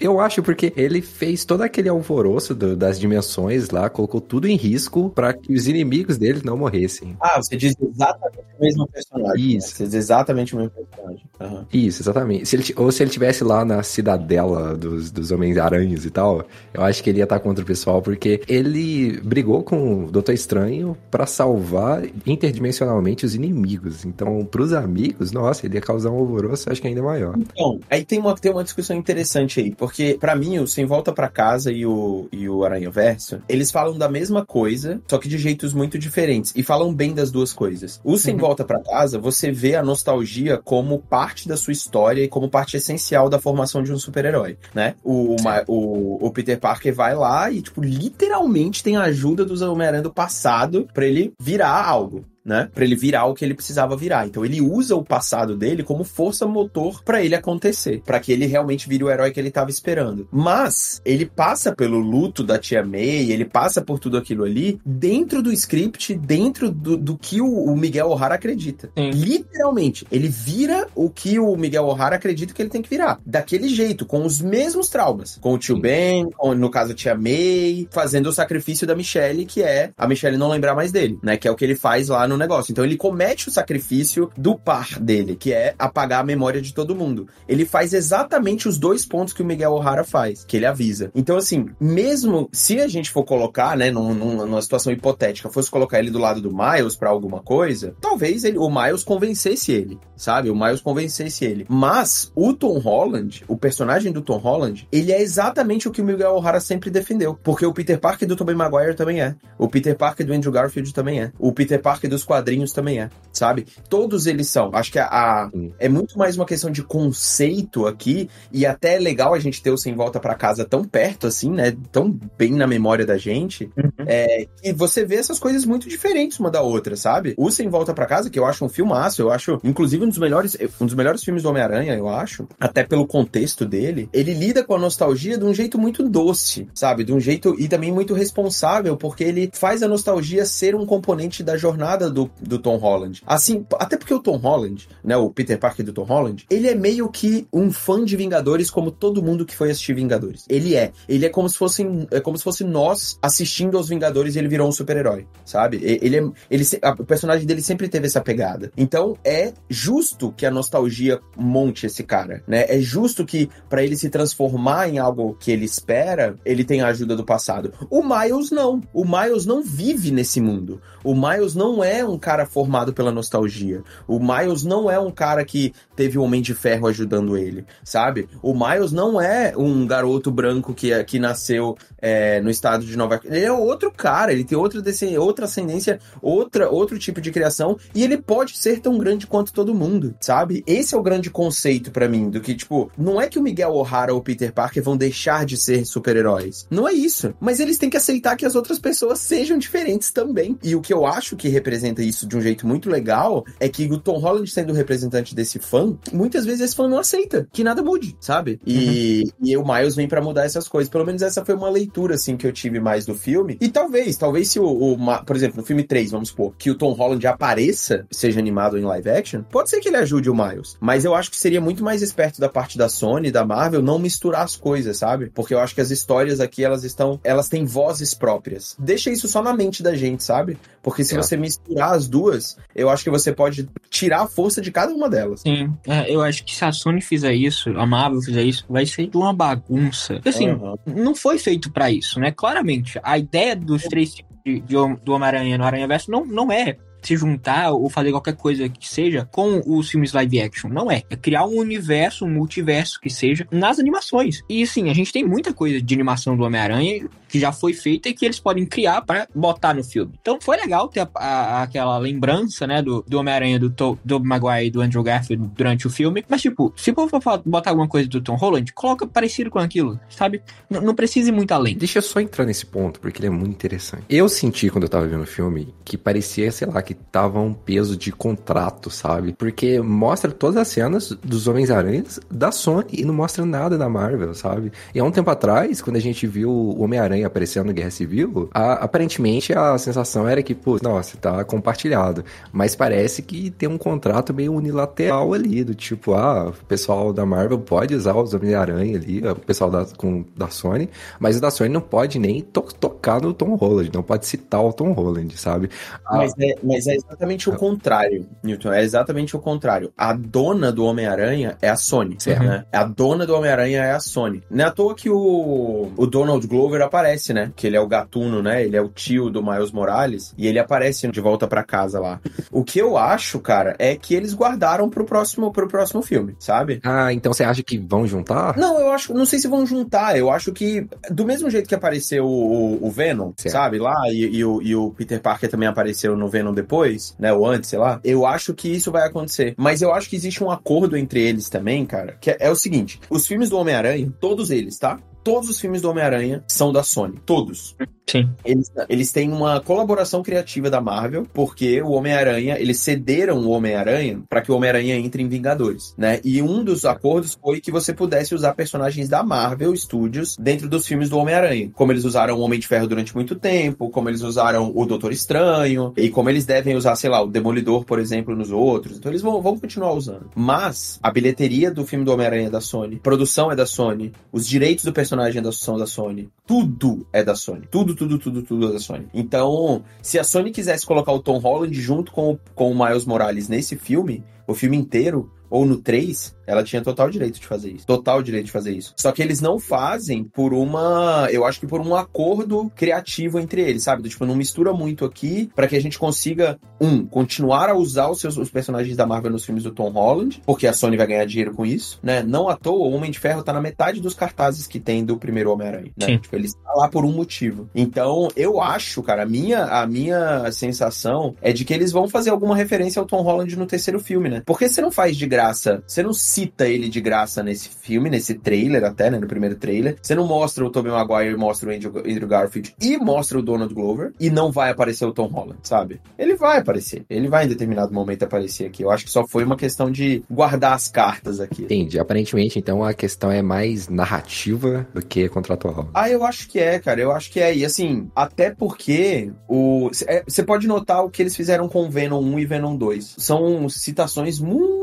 Eu acho porque ele fez todo aquele alvoroço do- das dimensões lá, colocou tudo em risco pra que os inimigos dele não morressem. Ah, você diz exatamente o mesmo personagem. Isso. né? Você diz exatamente o mesmo personagem. Aham. Isso, exatamente. Se ele, ou se ele tivesse lá na cidadela dos, dos Homens-Aranhas e tal, eu acho que ele ia estar contra o pessoal, porque ele brigou com o Doutor Estranho pra salvar interdimensionalmente os inimigos. Então, pros amigos, nossa, ele ia causar um alvoroço, acho que ainda maior. Então, aí tem uma, tem uma discussão interessante aí, porque pra mim o Sem Volta pra Casa e o, e o Aranha Verso, eles falam da mesma coisa, só que de jeitos muito diferentes, e falam bem das duas coisas. O Sem Volta pra Casa, você vê a nostalgia como parte da sua história e como parte essencial da formação de um super-herói, né? O, Ma- o, o Peter Parker vai lá e, tipo, literalmente tem a ajuda dos Homem-Aranha do passado pra ele virar algo né? Pra ele virar o que ele precisava virar. Então ele usa o passado dele como força motor pra ele acontecer, Pra que ele realmente vire o herói que ele tava esperando. Mas ele passa pelo luto da tia May, ele passa por tudo aquilo ali dentro do script, dentro do, do que o, o Miguel O'Hara acredita. Sim. Literalmente, ele vira o que o Miguel O'Hara acredita que ele tem que virar. Daquele jeito, com os mesmos traumas. Com o tio Sim. Ben, com, no caso a tia May, fazendo o sacrifício da Michelle, que é a Michelle não lembrar mais dele, né? Que é o que ele faz lá no negócio. Então ele comete o sacrifício do par dele, que é apagar a memória de todo mundo. Ele faz exatamente os dois pontos que o Miguel O'Hara faz, que ele avisa. Então, assim, mesmo se a gente for colocar, né, num- num- numa situação hipotética, fosse colocar ele do lado do Miles pra alguma coisa, talvez ele, o Miles convencesse ele, sabe? O Miles convencesse ele. Mas o Tom Holland, o personagem do Tom Holland, ele é exatamente o que o Miguel O'Hara sempre defendeu. Porque o Peter Parker do Tobey Maguire também é. O Peter Parker do Andrew Garfield também é. O Peter Parker dos quadrinhos também é, sabe? Todos eles são. Acho que a, a- é muito mais uma questão de conceito aqui e até é legal a gente ter o Sem Volta pra Casa tão perto assim, né? Tão bem na memória da gente. É, e você vê essas coisas muito diferentes uma da outra, sabe? O Sem Volta pra Casa, que eu acho um filmaço, eu acho, inclusive, um dos melhores, um dos melhores filmes do Homem-Aranha, eu acho, até pelo contexto dele, ele lida com a nostalgia de um jeito muito doce, sabe? De um jeito e também muito responsável, porque ele faz a nostalgia ser um componente da jornada do, do Tom Holland. Assim, até porque o Tom Holland, né, o Peter Parker do Tom Holland, ele é meio que um fã de Vingadores como todo mundo que foi assistir Vingadores. Ele é. Ele é como se fosse, é como se fosse nós assistindo aos Vingadores e ele virou um super-herói, sabe? Ele é, ele, a- o personagem dele sempre teve essa pegada. Então é justo que a nostalgia monte esse cara, né? É justo que pra ele se transformar em algo que ele espera, ele tem a ajuda do passado. O Miles não. O Miles não vive nesse mundo. O Miles não é um cara formado pela nostalgia. O Miles não é um cara que teve o Homem de Ferro ajudando ele, sabe? O Miles não é um garoto branco que, que nasceu é, no estado de Nova York. Ele é outro cara, ele tem outra, outra ascendência, outra, outro tipo de criação, e ele pode ser tão grande quanto todo mundo, sabe? Esse é o grande conceito pra mim, do que, tipo, não é que o Miguel O'Hara ou o Peter Parker vão deixar de ser super-heróis. Não é isso. Mas eles têm que aceitar que as outras pessoas sejam diferentes também. E o que eu acho que representa isso de um jeito muito legal é que o Tom Holland sendo o representante desse fã, muitas vezes esse fã não aceita que nada mude, sabe? E, e o Miles vem pra mudar essas coisas. Pelo menos essa foi uma leitura, assim, que eu tive mais do filme. E talvez, talvez se o, o por exemplo, no filme 3, vamos supor, que o Tom Holland apareça, seja animado em live action, pode ser que ele ajude o Miles. Mas eu acho que seria muito mais esperto da parte da Sony, da Marvel, não misturar as coisas, sabe? Porque eu acho que as histórias aqui, elas estão, elas têm vozes próprias. Deixa isso só na mente da gente, sabe? Porque se É. você misturar as duas, eu acho que você pode tirar a força de cada uma delas. Sim, é, eu acho que se a Sony fizer isso, a Marvel fizer isso, vai ser de uma bagunça. Porque, Assim, Aham. não foi feito pra isso, né? Claramente, a ideia dos três tipos de, de do Homem-Aranha no Aranha Verso não, não é se juntar ou fazer qualquer coisa que seja com os filmes live action. Não é. É criar um universo, um multiverso que seja nas animações. E sim, a gente tem muita coisa de animação do Homem-Aranha que já foi feita e que eles podem criar para botar no filme. Então foi legal ter a, a, aquela lembrança, né, do, do Homem-Aranha do Tobey Maguire e do Andrew Garfield durante o filme. Mas, tipo, se for botar alguma coisa do Tom Holland, coloca parecido com aquilo, sabe? N não precisa ir muito além. Deixa eu só entrar nesse ponto, porque ele é muito interessante. Eu senti quando eu tava vendo o filme que parecia, sei lá, que tava um peso de contrato, sabe? Porque mostra todas as cenas dos Homens-Aranhas da Sony e não mostra nada da Marvel, sabe? E há um tempo atrás, quando a gente viu o Homem-Aranha aparecendo no Guerra Civil, a, aparentemente a sensação era que, pô, nossa, tá compartilhado. Mas parece que tem um contrato meio unilateral ali, do tipo, ah, o pessoal da Marvel pode usar os Homem-Aranha ali, o pessoal da, com, da Sony, mas o da Sony não pode nem to tocar no Tom Holland, não pode citar o Tom Holland, sabe? Ah, mas, é, mas é exatamente o contrário, Newton, é exatamente o contrário. A dona do Homem-Aranha é a Sony, certo, né? A dona do Homem-Aranha é a Sony. Não é à toa que o, o Donald Glover aparece, né? Que ele é o gatuno, né? Ele é o tio do Miles Morales e ele aparece de volta para casa lá. O que eu acho, cara, é que eles guardaram pro próximo, pro próximo filme, sabe? Ah, então você acha que vão juntar? Não, eu acho, não sei se vão juntar. Eu acho que do mesmo jeito que apareceu o, o Venom, certo. sabe, lá e, e, o, e o Peter Parker também apareceu no Venom depois, né? Ou antes, sei lá. Eu acho que isso vai acontecer. Mas eu acho que existe um acordo entre eles também, cara, que é, é o seguinte: os filmes do Homem-Aranha, todos eles, tá? Todos os filmes do Homem-Aranha são da Sony. Todos. Sim. Eles, eles têm uma colaboração criativa da Marvel, porque o Homem-Aranha, eles cederam o Homem-Aranha para que o Homem-Aranha entre em Vingadores, né? E um dos acordos foi que você pudesse usar personagens da Marvel Studios dentro dos filmes do Homem-Aranha. Como eles usaram o Homem de Ferro durante muito tempo, como eles usaram o Doutor Estranho, e como eles devem usar, sei lá, o Demolidor, por exemplo, nos outros. Então eles vão, vão continuar usando. Mas a bilheteria do filme do Homem-Aranha é da Sony, produção é da Sony, os direitos do personagem é são da Sony, tudo é da Sony. Tudo, tudo, tudo, tudo é da Sony. Então, se a Sony quisesse colocar o Tom Holland junto com, com o Miles Morales nesse filme, o filme inteiro, ou no 3, ela tinha total direito de fazer isso. Total direito de fazer isso. Só que eles não fazem por uma. Eu acho que por um acordo criativo entre eles, sabe? Do, tipo, não mistura muito aqui para que a gente consiga, um, continuar a usar os seus os personagens da Marvel nos filmes do Tom Holland, porque a Sony vai ganhar dinheiro com isso, né? Não à toa, o Homem de Ferro tá na metade dos cartazes que tem do primeiro Homem-Aranha, né? Tipo, ele está lá por um motivo. Então, eu acho, cara, a minha, a minha sensação é de que eles vão fazer alguma referência ao Tom Holland no terceiro filme, né? Porque você não faz de graça, você não cita ele de graça nesse filme, nesse trailer até, né, no primeiro trailer. Você não mostra o Tobey Maguire, mostra o Andrew, Andrew Garfield e mostra o Donald Glover e não vai aparecer o Tom Holland, sabe? Ele vai aparecer, ele vai em determinado momento aparecer aqui. Eu acho que só foi uma questão de guardar as cartas aqui. Entendi. Aparentemente, então, a questão é mais narrativa do que contratual. Ah, eu acho que é, cara. Eu acho que é. E assim, até porque o você é, pode notar o que eles fizeram com Venom 1 e Venom 2. São citações muito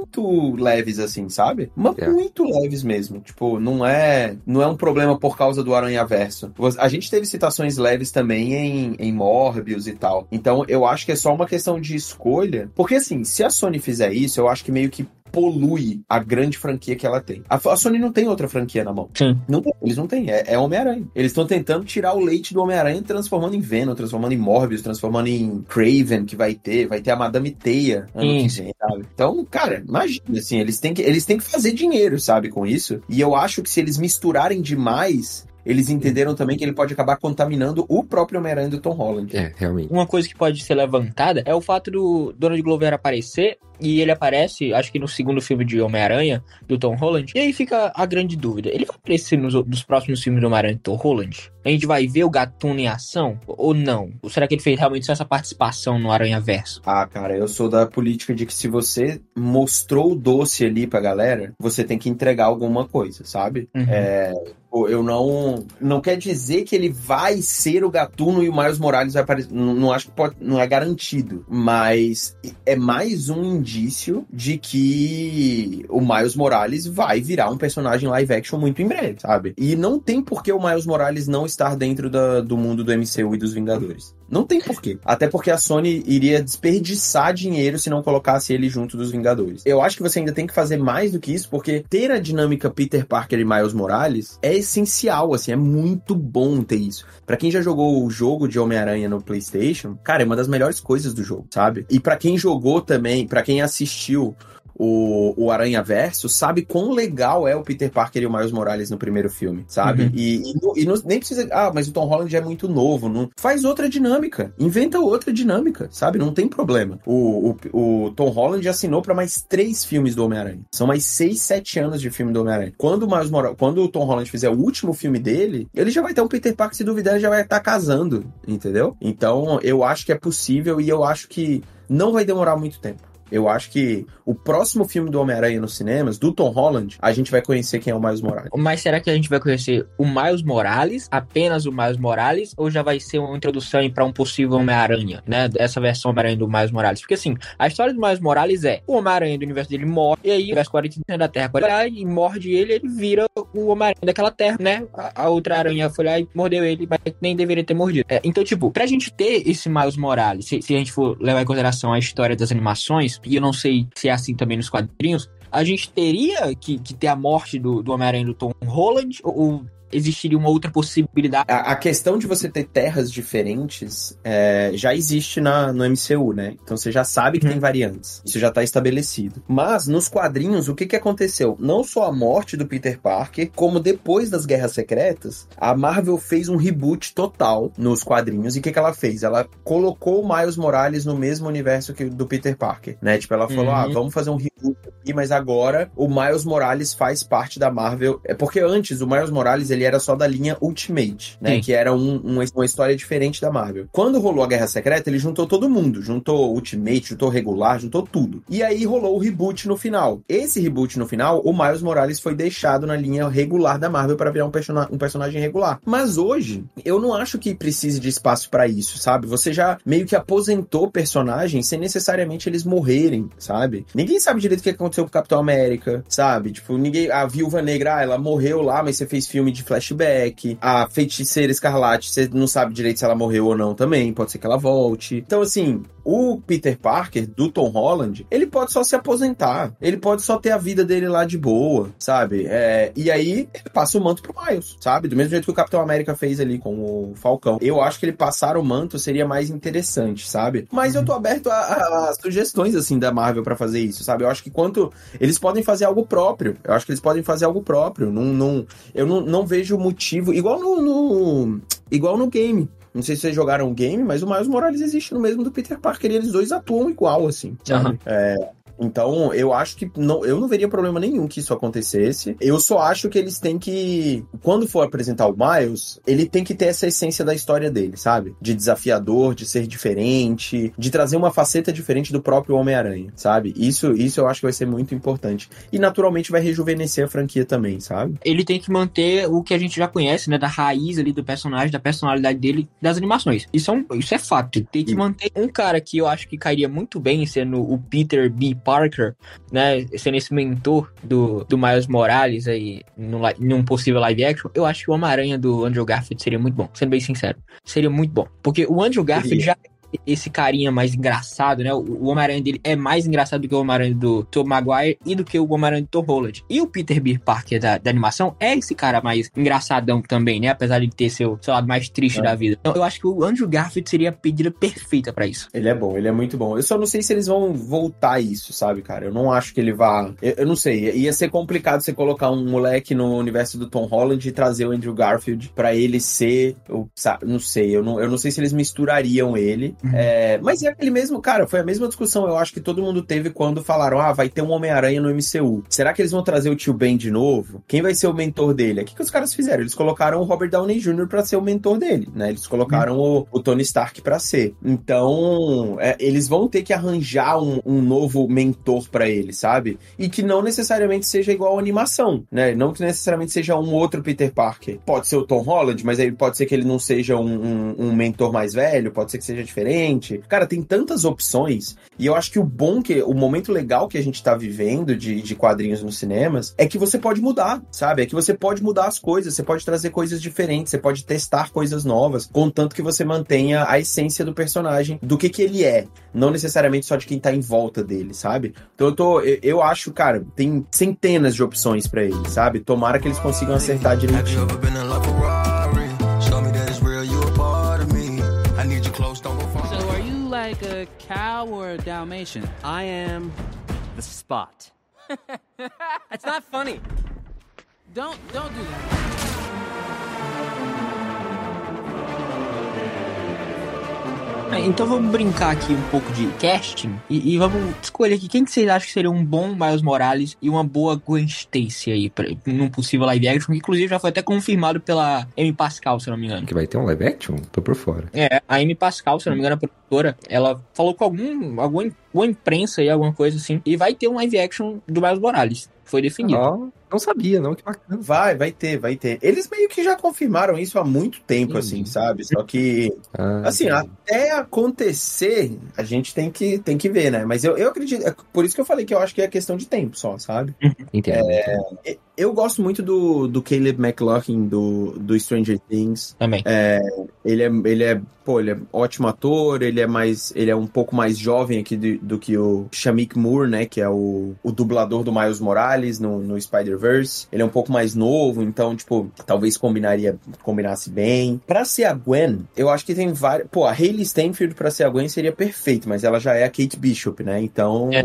leves, assim, sabe? Mas é. muito leves mesmo. Tipo, não é, não é um problema por causa do Aranha Verso. A gente teve citações leves também em, em Morbius e tal. Então, eu acho que é só uma questão de escolha. Porque, assim, se a Sony fizer isso, eu acho que meio que polui a grande franquia que ela tem. A, a Sony não tem outra franquia na mão. Sim. Não tem, eles não têm. É, é Homem-Aranha. Eles estão tentando tirar o leite do Homem-Aranha transformando em Venom, transformando em Morbius, transformando em Craven, que vai ter. Vai ter a Madame Teia ano que vem, sabe? Então, cara, imagina, assim, eles têm, que, eles têm que fazer dinheiro, sabe, com isso. E eu acho que se eles misturarem demais, eles entenderam também que ele pode acabar contaminando o próprio Homem-Aranha do Tom Holland. É, realmente. Uma coisa que pode ser levantada é o fato do Donald Glover aparecer e ele aparece, acho que no segundo filme de Homem-Aranha, do Tom Holland. E aí fica a grande dúvida: ele vai aparecer nos, nos próximos filmes do Homem-Aranha do Tom Holland? A gente vai ver o Gatuno em ação? Ou não? Ou será que ele fez realmente só essa participação no Aranha Verso? Ah, cara, eu sou da política de que se você mostrou o doce ali pra galera, você tem que entregar alguma coisa, sabe? Uhum. É, eu não. Não quer dizer que ele vai ser o Gatuno e o Miles Morales vai aparecer. Não, não acho que pode. Não é garantido. Mas é mais um indício de que o Miles Morales vai virar um personagem live action muito em breve, sabe? E não tem por que o Miles Morales não estar dentro da, do mundo do MCU e dos Vingadores. Não tem porquê. Até porque a Sony iria desperdiçar dinheiro se não colocasse ele junto dos Vingadores. Eu acho que você ainda tem que fazer mais do que isso, porque ter a dinâmica Peter Parker e Miles Morales é essencial, assim, é muito bom ter isso. Para quem já jogou o jogo de Homem-Aranha no PlayStation, cara, é uma das melhores coisas do jogo, sabe? E para quem jogou também, para quem assistiu o, o Aranha Verso sabe quão legal é o Peter Parker e o Miles Morales no primeiro filme, sabe? Uhum. E, e, e não, nem precisa. Ah, mas o Tom Holland é muito novo. Não, faz outra dinâmica. Inventa outra dinâmica, sabe? Não tem problema. O, o, o Tom Holland assinou para mais três filmes do Homem-Aranha. São mais seis, sete anos de filme do Homem-Aranha. Quando o Miles Morales, quando o Tom Holland fizer o último filme dele, ele já vai ter um Peter Parker, se duvidar, ele já vai estar tá casando, entendeu? Então, eu acho que é possível e eu acho que não vai demorar muito tempo. Eu acho que o próximo filme do Homem-Aranha nos cinemas, do Tom Holland, a gente vai conhecer quem é o Miles Morales. Mas será que a gente vai conhecer o Miles Morales, apenas o Miles Morales, ou já vai ser uma introdução para um possível Homem-Aranha, né? Essa versão Homem-Aranha do Miles Morales? Porque assim, a história do Miles Morales é: o Homem-Aranha do universo dele morre, e aí o universo 40 da Terra lá e morde ele, ele vira o Homem-Aranha daquela Terra, né? A, a, outra aranha foi lá e mordeu ele, mas nem deveria ter mordido. É, então, tipo, pra gente ter esse Miles Morales, se, se a gente for levar em consideração a história das animações, e eu não sei se é assim também nos quadrinhos, a gente teria que, que ter a morte do, do Homem-Aranha do Tom Holland, ou existiria uma outra possibilidade. A, a questão de você ter terras diferentes é, já existe na, no MCU, né? Então você já sabe que hum. tem variantes. Isso já tá estabelecido. Mas nos quadrinhos, o que que aconteceu? Não só a morte do Peter Parker, como depois das Guerras Secretas, a Marvel fez um reboot total nos quadrinhos. E o que que ela fez? Ela colocou o Miles Morales no mesmo universo que do Peter Parker, né? Tipo, ela falou, ah, uhum. ah, vamos fazer um reboot aqui, mas agora o Miles Morales faz parte da Marvel. É porque antes o Miles Morales ele era só da linha Ultimate, né? Sim. Que era um, uma, uma história diferente da Marvel. Quando rolou a Guerra Secreta, ele juntou todo mundo. Juntou Ultimate, juntou regular, juntou tudo. E aí rolou o reboot no final. Esse reboot no final, o Miles Morales foi deixado na linha regular da Marvel para virar um, person um personagem regular. Mas hoje, eu não acho que precise de espaço para isso, sabe? Você já meio que aposentou personagens sem necessariamente eles morrerem, sabe? Ninguém sabe direito o que aconteceu com o Capitão América, sabe? Tipo, ninguém. A Viúva Negra, ah, ela morreu lá, mas você fez filme de flashback. A feiticeira escarlate, você não sabe direito se ela morreu ou não também, pode ser que ela volte. Então, assim, o Peter Parker, do Tom Holland, ele pode só se aposentar. Ele pode só ter a vida dele lá de boa, sabe? É, e aí ele passa o manto pro Miles, sabe? Do mesmo jeito que o Capitão América fez ali com o Falcão. Eu acho que ele passar o manto seria mais interessante, sabe? Mas eu tô aberto a, a, a sugestões, assim, da Marvel para fazer isso, sabe? Eu acho que quanto. Eles podem fazer algo próprio. Eu acho que eles podem fazer algo próprio. Não, não, eu não, não vejo motivo. Igual no, no igual no game. Não sei se vocês jogaram o game, mas o Miles Morales existe no mesmo do Peter Parker e eles dois atuam igual, assim? Uhum. É, então, eu acho que não, eu não veria problema nenhum que isso acontecesse. Eu só acho que eles têm que, quando for apresentar o Miles, ele tem que ter essa essência da história dele, sabe? De desafiador, de ser diferente, de trazer uma faceta diferente do próprio Homem-Aranha, sabe? Isso, isso eu acho que vai ser muito importante. E naturalmente vai rejuvenescer a franquia também, sabe? Ele tem que manter o que a gente já conhece, né? Da raiz ali do personagem, da personalidade dele, das animações. Isso é, um, isso é fato. Tem que manter um cara que eu acho que cairia muito bem sendo o Peter B. Parker, né, sendo esse mentor do, do Miles Morales aí num, num possível live action, eu acho que o Homem-Aranha do Andrew Garfield seria muito bom, sendo bem sincero. Seria muito bom. Porque o Andrew Garfield já esse carinha mais engraçado, né? O Homem-Aranha dele é mais engraçado do que o Homem-Aranha do Tom Maguire e do que o Homem-Aranha do Tom Holland. E o Peter B. Parker da, da, animação é esse cara mais engraçadão também, né? Apesar de ter seu, seu lado mais triste é. da vida. Então eu acho que o Andrew Garfield seria a pedida perfeita para isso. Ele é bom, ele é muito bom. Eu só não sei se eles vão voltar isso, sabe, cara? Eu não acho que ele vá. Eu, eu não sei. Ia ser complicado você colocar um moleque no universo do Tom Holland e trazer o Andrew Garfield para ele ser. Eu, sabe, não sei. Eu não, eu não sei se eles misturariam ele. Uhum. É, mas é aquele mesmo, cara, foi a mesma discussão, eu acho que todo mundo teve quando falaram: ah, vai ter um Homem-Aranha no MCU. Será que eles vão trazer o tio Ben de novo? Quem vai ser o mentor dele? O que, que os caras fizeram? Eles colocaram o Robert Downey Jr. para ser o mentor dele, né? Eles colocaram o, o, Tony Stark para ser. Então, é, eles vão ter que arranjar um, um novo mentor para ele, sabe? E que não necessariamente seja igual a animação, né? Não que necessariamente seja um outro Peter Parker. Pode ser o Tom Holland, mas aí pode ser que ele não seja um, um, um mentor mais velho, pode ser que seja diferente diferente. Cara, tem tantas opções. E eu acho que o bom, que o momento legal que a gente tá vivendo de, de quadrinhos nos cinemas é que você pode mudar, sabe? É que você pode mudar as coisas, você pode trazer coisas diferentes, você pode testar coisas novas, contanto que você mantenha a essência do personagem, do que que ele é, não necessariamente só de quem tá em volta dele, sabe? Então eu tô, eu, eu acho, cara, tem centenas de opções para ele, sabe? Tomara que eles consigam acertar direitinho. A cow or a Dalmatian? I am the spot. That's not funny. Don't don't do that. É, Então vamos brincar aqui um pouco de casting e, e vamos escolher aqui quem que vocês acham que seria um bom Miles Morales e uma boa Gwen Stacy aí, pra, num possível live action, que inclusive já foi até confirmado pela Amy Pascal, se não me engano. Que vai ter um live action? Tô por fora. É, a Amy Pascal, se eu não me engano, a produtora, ela falou com algum, alguma, alguma imprensa aí, alguma coisa assim, e vai ter um live action do Miles Morales. Foi definido. Não sabia, não, que bacana. Vai, vai ter, vai ter. Eles meio que já confirmaram isso há muito tempo, Uhum. assim, sabe? Só que Ah, Assim, entendi. até acontecer, a gente tem que, tem que ver, né? Mas eu, eu acredito, é por isso que eu falei que eu acho que é questão de tempo só, sabe? Entendo. E- Eu gosto muito do, do Caleb McLaughlin do, do Stranger Things. Também. Ele é, ele é, pô, ele é ótimo ator, ele é mais, ele é um pouco mais jovem aqui do, do que o Shamik Moore, né? Que é o, o dublador do Miles Morales no, no Spider-Verse. Ele é um pouco mais novo, então, tipo, talvez combinaria, combinasse bem. Pra ser a Gwen, eu acho que tem várias. Pô, a Hayley Stenfield pra ser a Gwen seria perfeito, mas ela já é a Kate Bishop, né? Então, É.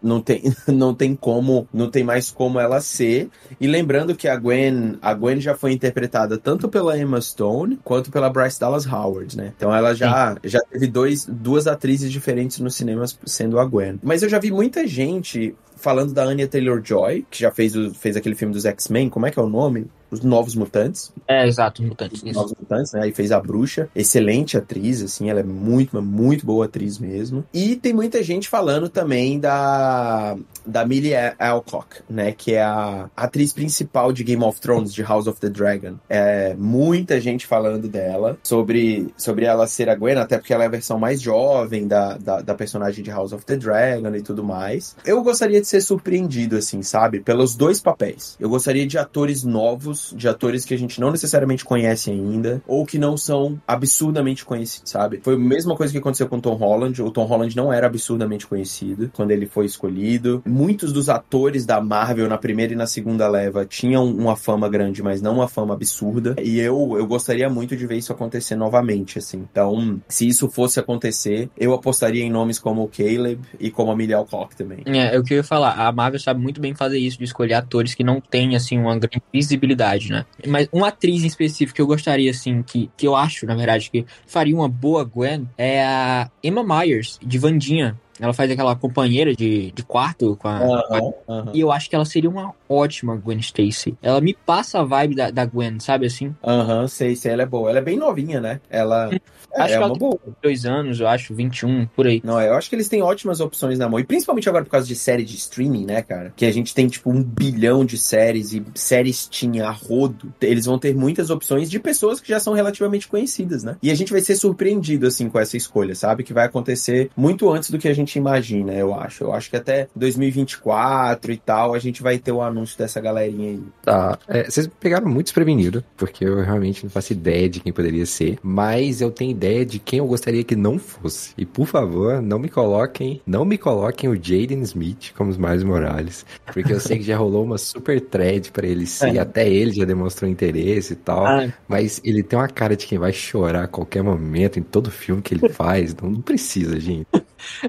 não tem, não tem como, não tem mais como ela ser. E lembrando que a Gwen, a Gwen já foi interpretada tanto pela Emma Stone quanto pela Bryce Dallas Howard, né? Então ela já, já teve dois, duas atrizes diferentes nos cinemas sendo a Gwen. Mas eu já vi muita gente falando da Anya Taylor-Joy, que já fez, o, fez aquele filme dos X-Men, como é que é o nome? Os Novos Mutantes. É, exato, mutantes. Os Isso. Novos Mutantes, né? Aí fez a bruxa. Excelente atriz, assim, ela é muito, muito boa atriz mesmo. E tem muita gente falando também da, da Millie Alcock, né? Que é a atriz principal de Game of Thrones, de House of the Dragon. É muita gente falando dela, sobre, sobre ela ser a Gwen, até porque ela é a versão mais jovem da, da, da personagem de House of the Dragon e tudo mais. Eu gostaria de ser surpreendido, assim, sabe? Pelos dois papéis. Eu gostaria de atores novos, de atores que a gente não necessariamente conhece ainda, ou que não são absurdamente conhecidos, sabe? Foi a mesma coisa que aconteceu com Tom Holland. O Tom Holland não era absurdamente conhecido quando ele foi escolhido. Muitos dos atores da Marvel na primeira e na segunda leva tinham uma fama grande, mas não uma fama absurda. E eu, eu gostaria muito de ver isso acontecer novamente, assim. Então, se isso fosse acontecer, eu apostaria em nomes como o Caleb e como a Millie Alcock também. É, é o que eu ia falar. A Marvel sabe muito bem fazer isso, de escolher atores que não têm, assim, uma grande visibilidade, né? Mas uma atriz em específico que eu gostaria, assim, que, que eu acho, na verdade, que faria uma boa Gwen é a Emma Myers, de Vandinha. Ela faz aquela companheira de, de quarto com a, Aham, aham. E eu acho que ela seria uma ótima Gwen Stacy. Ela me passa a vibe da, da Gwen, sabe assim? Aham, sei, sei, ela é boa. Ela é bem novinha, né? Ela Acho é que ela uma boa. dois anos, eu acho, 21, por aí. Não, eu acho que eles têm ótimas opções na mão. E principalmente agora por causa de série de streaming, né, cara? Que a gente tem, tipo, um bilhão de séries e séries tinha a rodo. Eles vão ter muitas opções de pessoas que já são relativamente conhecidas, né? E a gente vai ser surpreendido, assim, com essa escolha, sabe? Que vai acontecer muito antes do que a gente imagina, eu acho. Eu acho que até 2024 e tal, a gente vai ter o anúncio dessa galerinha aí. Tá. É, vocês pegaram muito desprevenido, porque eu realmente não faço ideia de quem poderia ser, mas eu tenho ideia de quem eu gostaria que não fosse. E por favor, não me coloquem, não me coloquem o Jaden Smith como os Miles Morales, porque eu sei que já rolou uma super thread pra ele ser, É. até ele já demonstrou interesse e tal, Ah, mas ele tem uma cara de quem vai chorar a qualquer momento em todo filme que ele faz. não, não precisa, gente.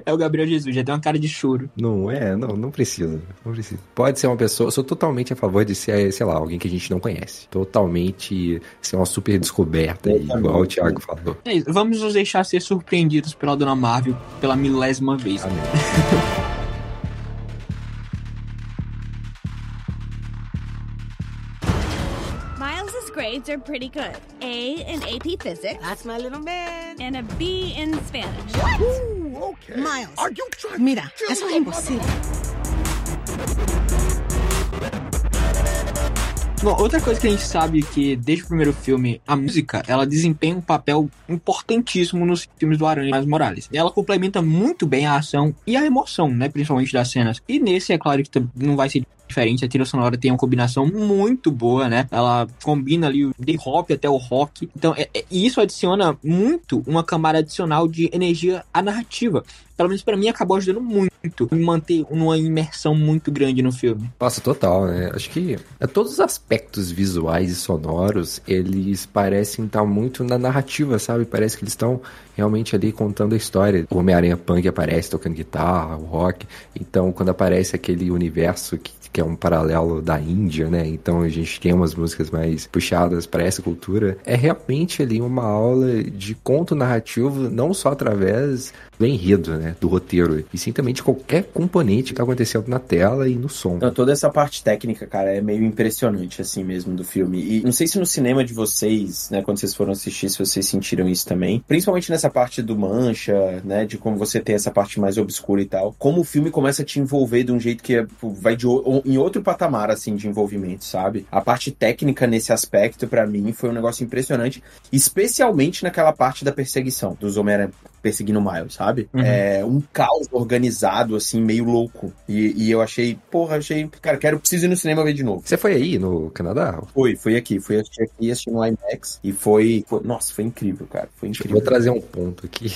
é o Gabriel Jesus, já tem uma cara de choro. Não é, não, não precisa. Não precisa. Pode ser uma pessoa. Sou totalmente a favor de ser, sei lá, alguém que a gente não conhece. Totalmente ser uma super descoberta, aí, Eu igual o. Thiago falou. É isso, vamos nos deixar ser surpreendidos pela Dona Marvel pela milésima vez. Amém. Grades are pretty good. A in AP Physics That's my little man. and a B in Spanish. Miles. Mira, eso es imposible. Bom, outra coisa que a gente sabe que desde o primeiro filme, a música, ela desempenha um papel importantíssimo nos filmes do Aranha Miles Morales. Ela complementa muito bem a ação e a emoção, né, principalmente das cenas. E nesse, é claro que não vai ser diferente, a trilha sonora tem uma combinação muito boa, né? Ela combina ali o de hop até o rock. Então, é, é- isso adiciona muito uma camada adicional de energia à narrativa. Pelo menos pra mim acabou ajudando muito em manter uma imersão muito grande no filme. Nossa, total, né? Acho que é, todos os aspectos visuais e sonoros, eles parecem estar muito na narrativa, sabe? Parece que eles estão realmente ali contando a história. O Homem-Aranha Punk aparece tocando guitarra, o rock. Então, quando aparece aquele universo que, que é um paralelo da Índia, né? Então a gente tem umas músicas mais puxadas para essa cultura. É realmente ali uma aula de conto narrativo, não só através do enredo, né? Do roteiro, e sim também de qualquer componente que tá acontecendo na tela e no som. Então, toda essa parte técnica, cara, é meio impressionante, assim mesmo, do filme. E não sei se no cinema de vocês, né, quando vocês foram assistir, se vocês sentiram isso também. Principalmente nessa parte do mancha, né, de como você tem essa parte mais obscura e tal. Como o filme começa a te envolver de um jeito que é, pô, vai de, em outro patamar, assim, de envolvimento, sabe? A parte técnica nesse aspecto, pra mim, foi um negócio impressionante. Especialmente naquela parte da perseguição, dos Homem-Aranha perseguindo o Miles, sabe? Uhum. É um caos organizado, assim, meio louco. E, e eu achei, porra, achei. Cara, quero, preciso ir no cinema ver de novo. Você foi aí no Canadá? Foi, foi aqui, fui assistir aqui, assisti no IMAX e foi, foi- Nossa, foi incrível, cara. Foi Eu incrível. vou trazer um ponto aqui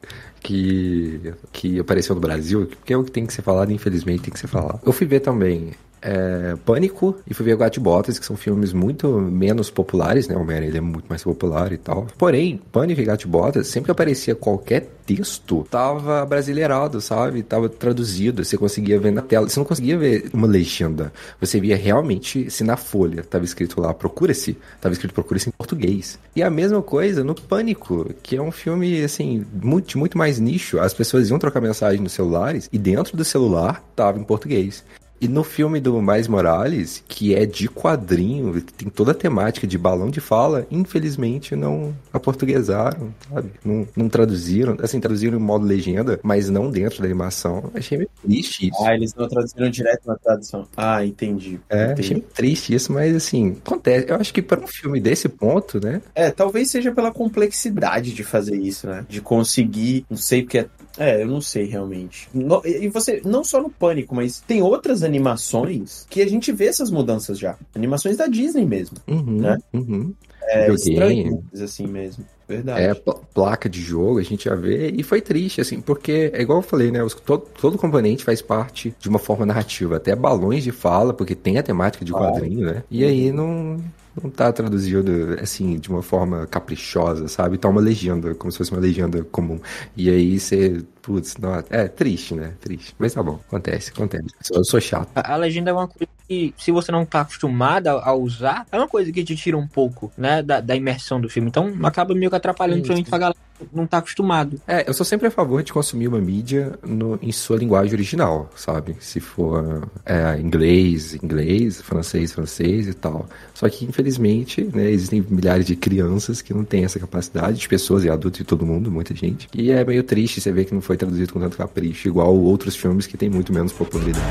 que, que apareceu no Brasil, porque é o que tem que ser falado, infelizmente tem que ser falado. Eu fui ver também é, Pânico e fui ver Gato de Botas, que são filmes muito menos populares, né? O Homem-Aranha é muito mais popular e tal. Porém, Pânico e Gato de Botas, sempre que aparecia qualquer texto, tava brasileirado, sabe? Tava traduzido, você conseguia ver na tela. Você não conseguia ver uma legenda. Você via realmente se na folha tava escrito lá, procura-se, tava escrito procura-se em português. E a mesma coisa no Pânico, que é um filme, assim, muito, muito mais nicho. As pessoas iam trocar mensagem nos celulares e dentro do celular tava em português. E no filme do Mais Morales, que é de quadrinho, que tem toda a temática de balão de fala, infelizmente não aportuguesaram, sabe? Não, não traduziram, assim, traduziram em modo legenda, mas não dentro da animação. Achei meio triste isso. Ah, eles não traduziram direto na tradução. Ah, entendi. É, entendi. achei meio triste isso, mas assim, acontece. Eu acho que para um filme desse ponto, né? É, talvez seja pela complexidade de fazer isso, né? De conseguir, não sei porque é. É, eu não sei realmente. No- e você, não só no Pânico, mas tem outras animações que a gente vê essas mudanças já. Animações da Disney mesmo. Uhum, Né? uhum. É, estranhas assim mesmo. Verdade. É, pla- placa de jogo, a gente já vê, e foi triste, assim, porque, é igual eu falei, né, os- todo, todo componente faz parte de uma forma narrativa, até balões de fala, porque tem a temática de Claro. quadrinho, né, e aí não, não tá traduzido, assim, de uma forma caprichosa, sabe, tá uma legenda, como se fosse uma legenda comum, e aí você, putz, não, é triste, né, triste, mas tá bom, acontece, acontece, eu sou chato. A, a legenda é uma coisa que, se você não tá acostumado a, a usar, é uma coisa que te tira um pouco, né, da, da imersão do filme. Então, acaba meio que atrapalhando, principalmente pra galera não tá acostumado. É, eu sou sempre a favor de consumir uma mídia no- em sua linguagem original, sabe? Se for é, inglês, inglês, francês, francês e tal. Só que, infelizmente, né, existem milhares de crianças que não têm essa capacidade, de pessoas e adultos e todo mundo, muita gente. E é meio triste você ver que não foi traduzido com tanto capricho, igual outros filmes que têm muito menos popularidade.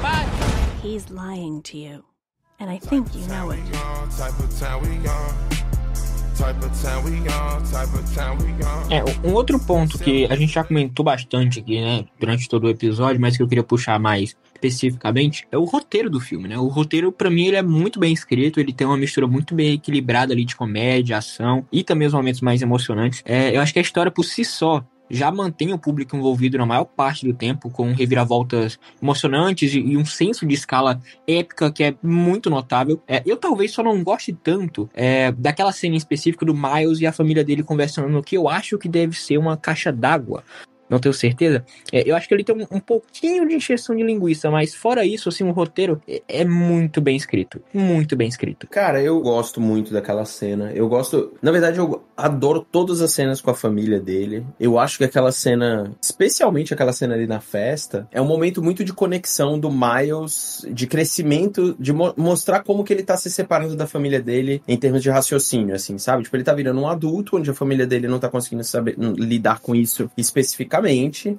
Go. He's lying to you. And I think you know it. É, um outro ponto que a gente já comentou bastante aqui, né, durante todo o episódio, mas que eu queria puxar mais especificamente, é o roteiro do filme, né? O roteiro, pra mim, ele é muito bem escrito, ele tem uma mistura muito bem equilibrada ali de comédia, ação e também os momentos mais emocionantes. É, eu acho que a história por si só já mantém o público envolvido na maior parte do tempo, com reviravoltas emocionantes e, um senso de escala épica que é muito notável. É, eu talvez só não goste tanto é, daquela cena em específico do Miles e a família dele conversando no que eu acho que deve ser uma caixa d'água. Não tenho certeza. É, eu acho que ele tem um, um pouquinho de encheção de linguiça, mas fora isso, assim, o roteiro é, é muito bem escrito. Muito bem escrito. Cara, eu gosto muito daquela cena. Eu gosto. Na verdade, eu adoro todas as cenas com a família dele. Eu acho que aquela cena, especialmente aquela cena ali na festa, é um momento muito de conexão do Miles, de crescimento, de mo- mostrar como que ele tá se separando da família dele em termos de raciocínio, assim, sabe? Tipo, ele tá virando um adulto, onde a família dele não tá conseguindo saber hum, lidar com isso especificamente.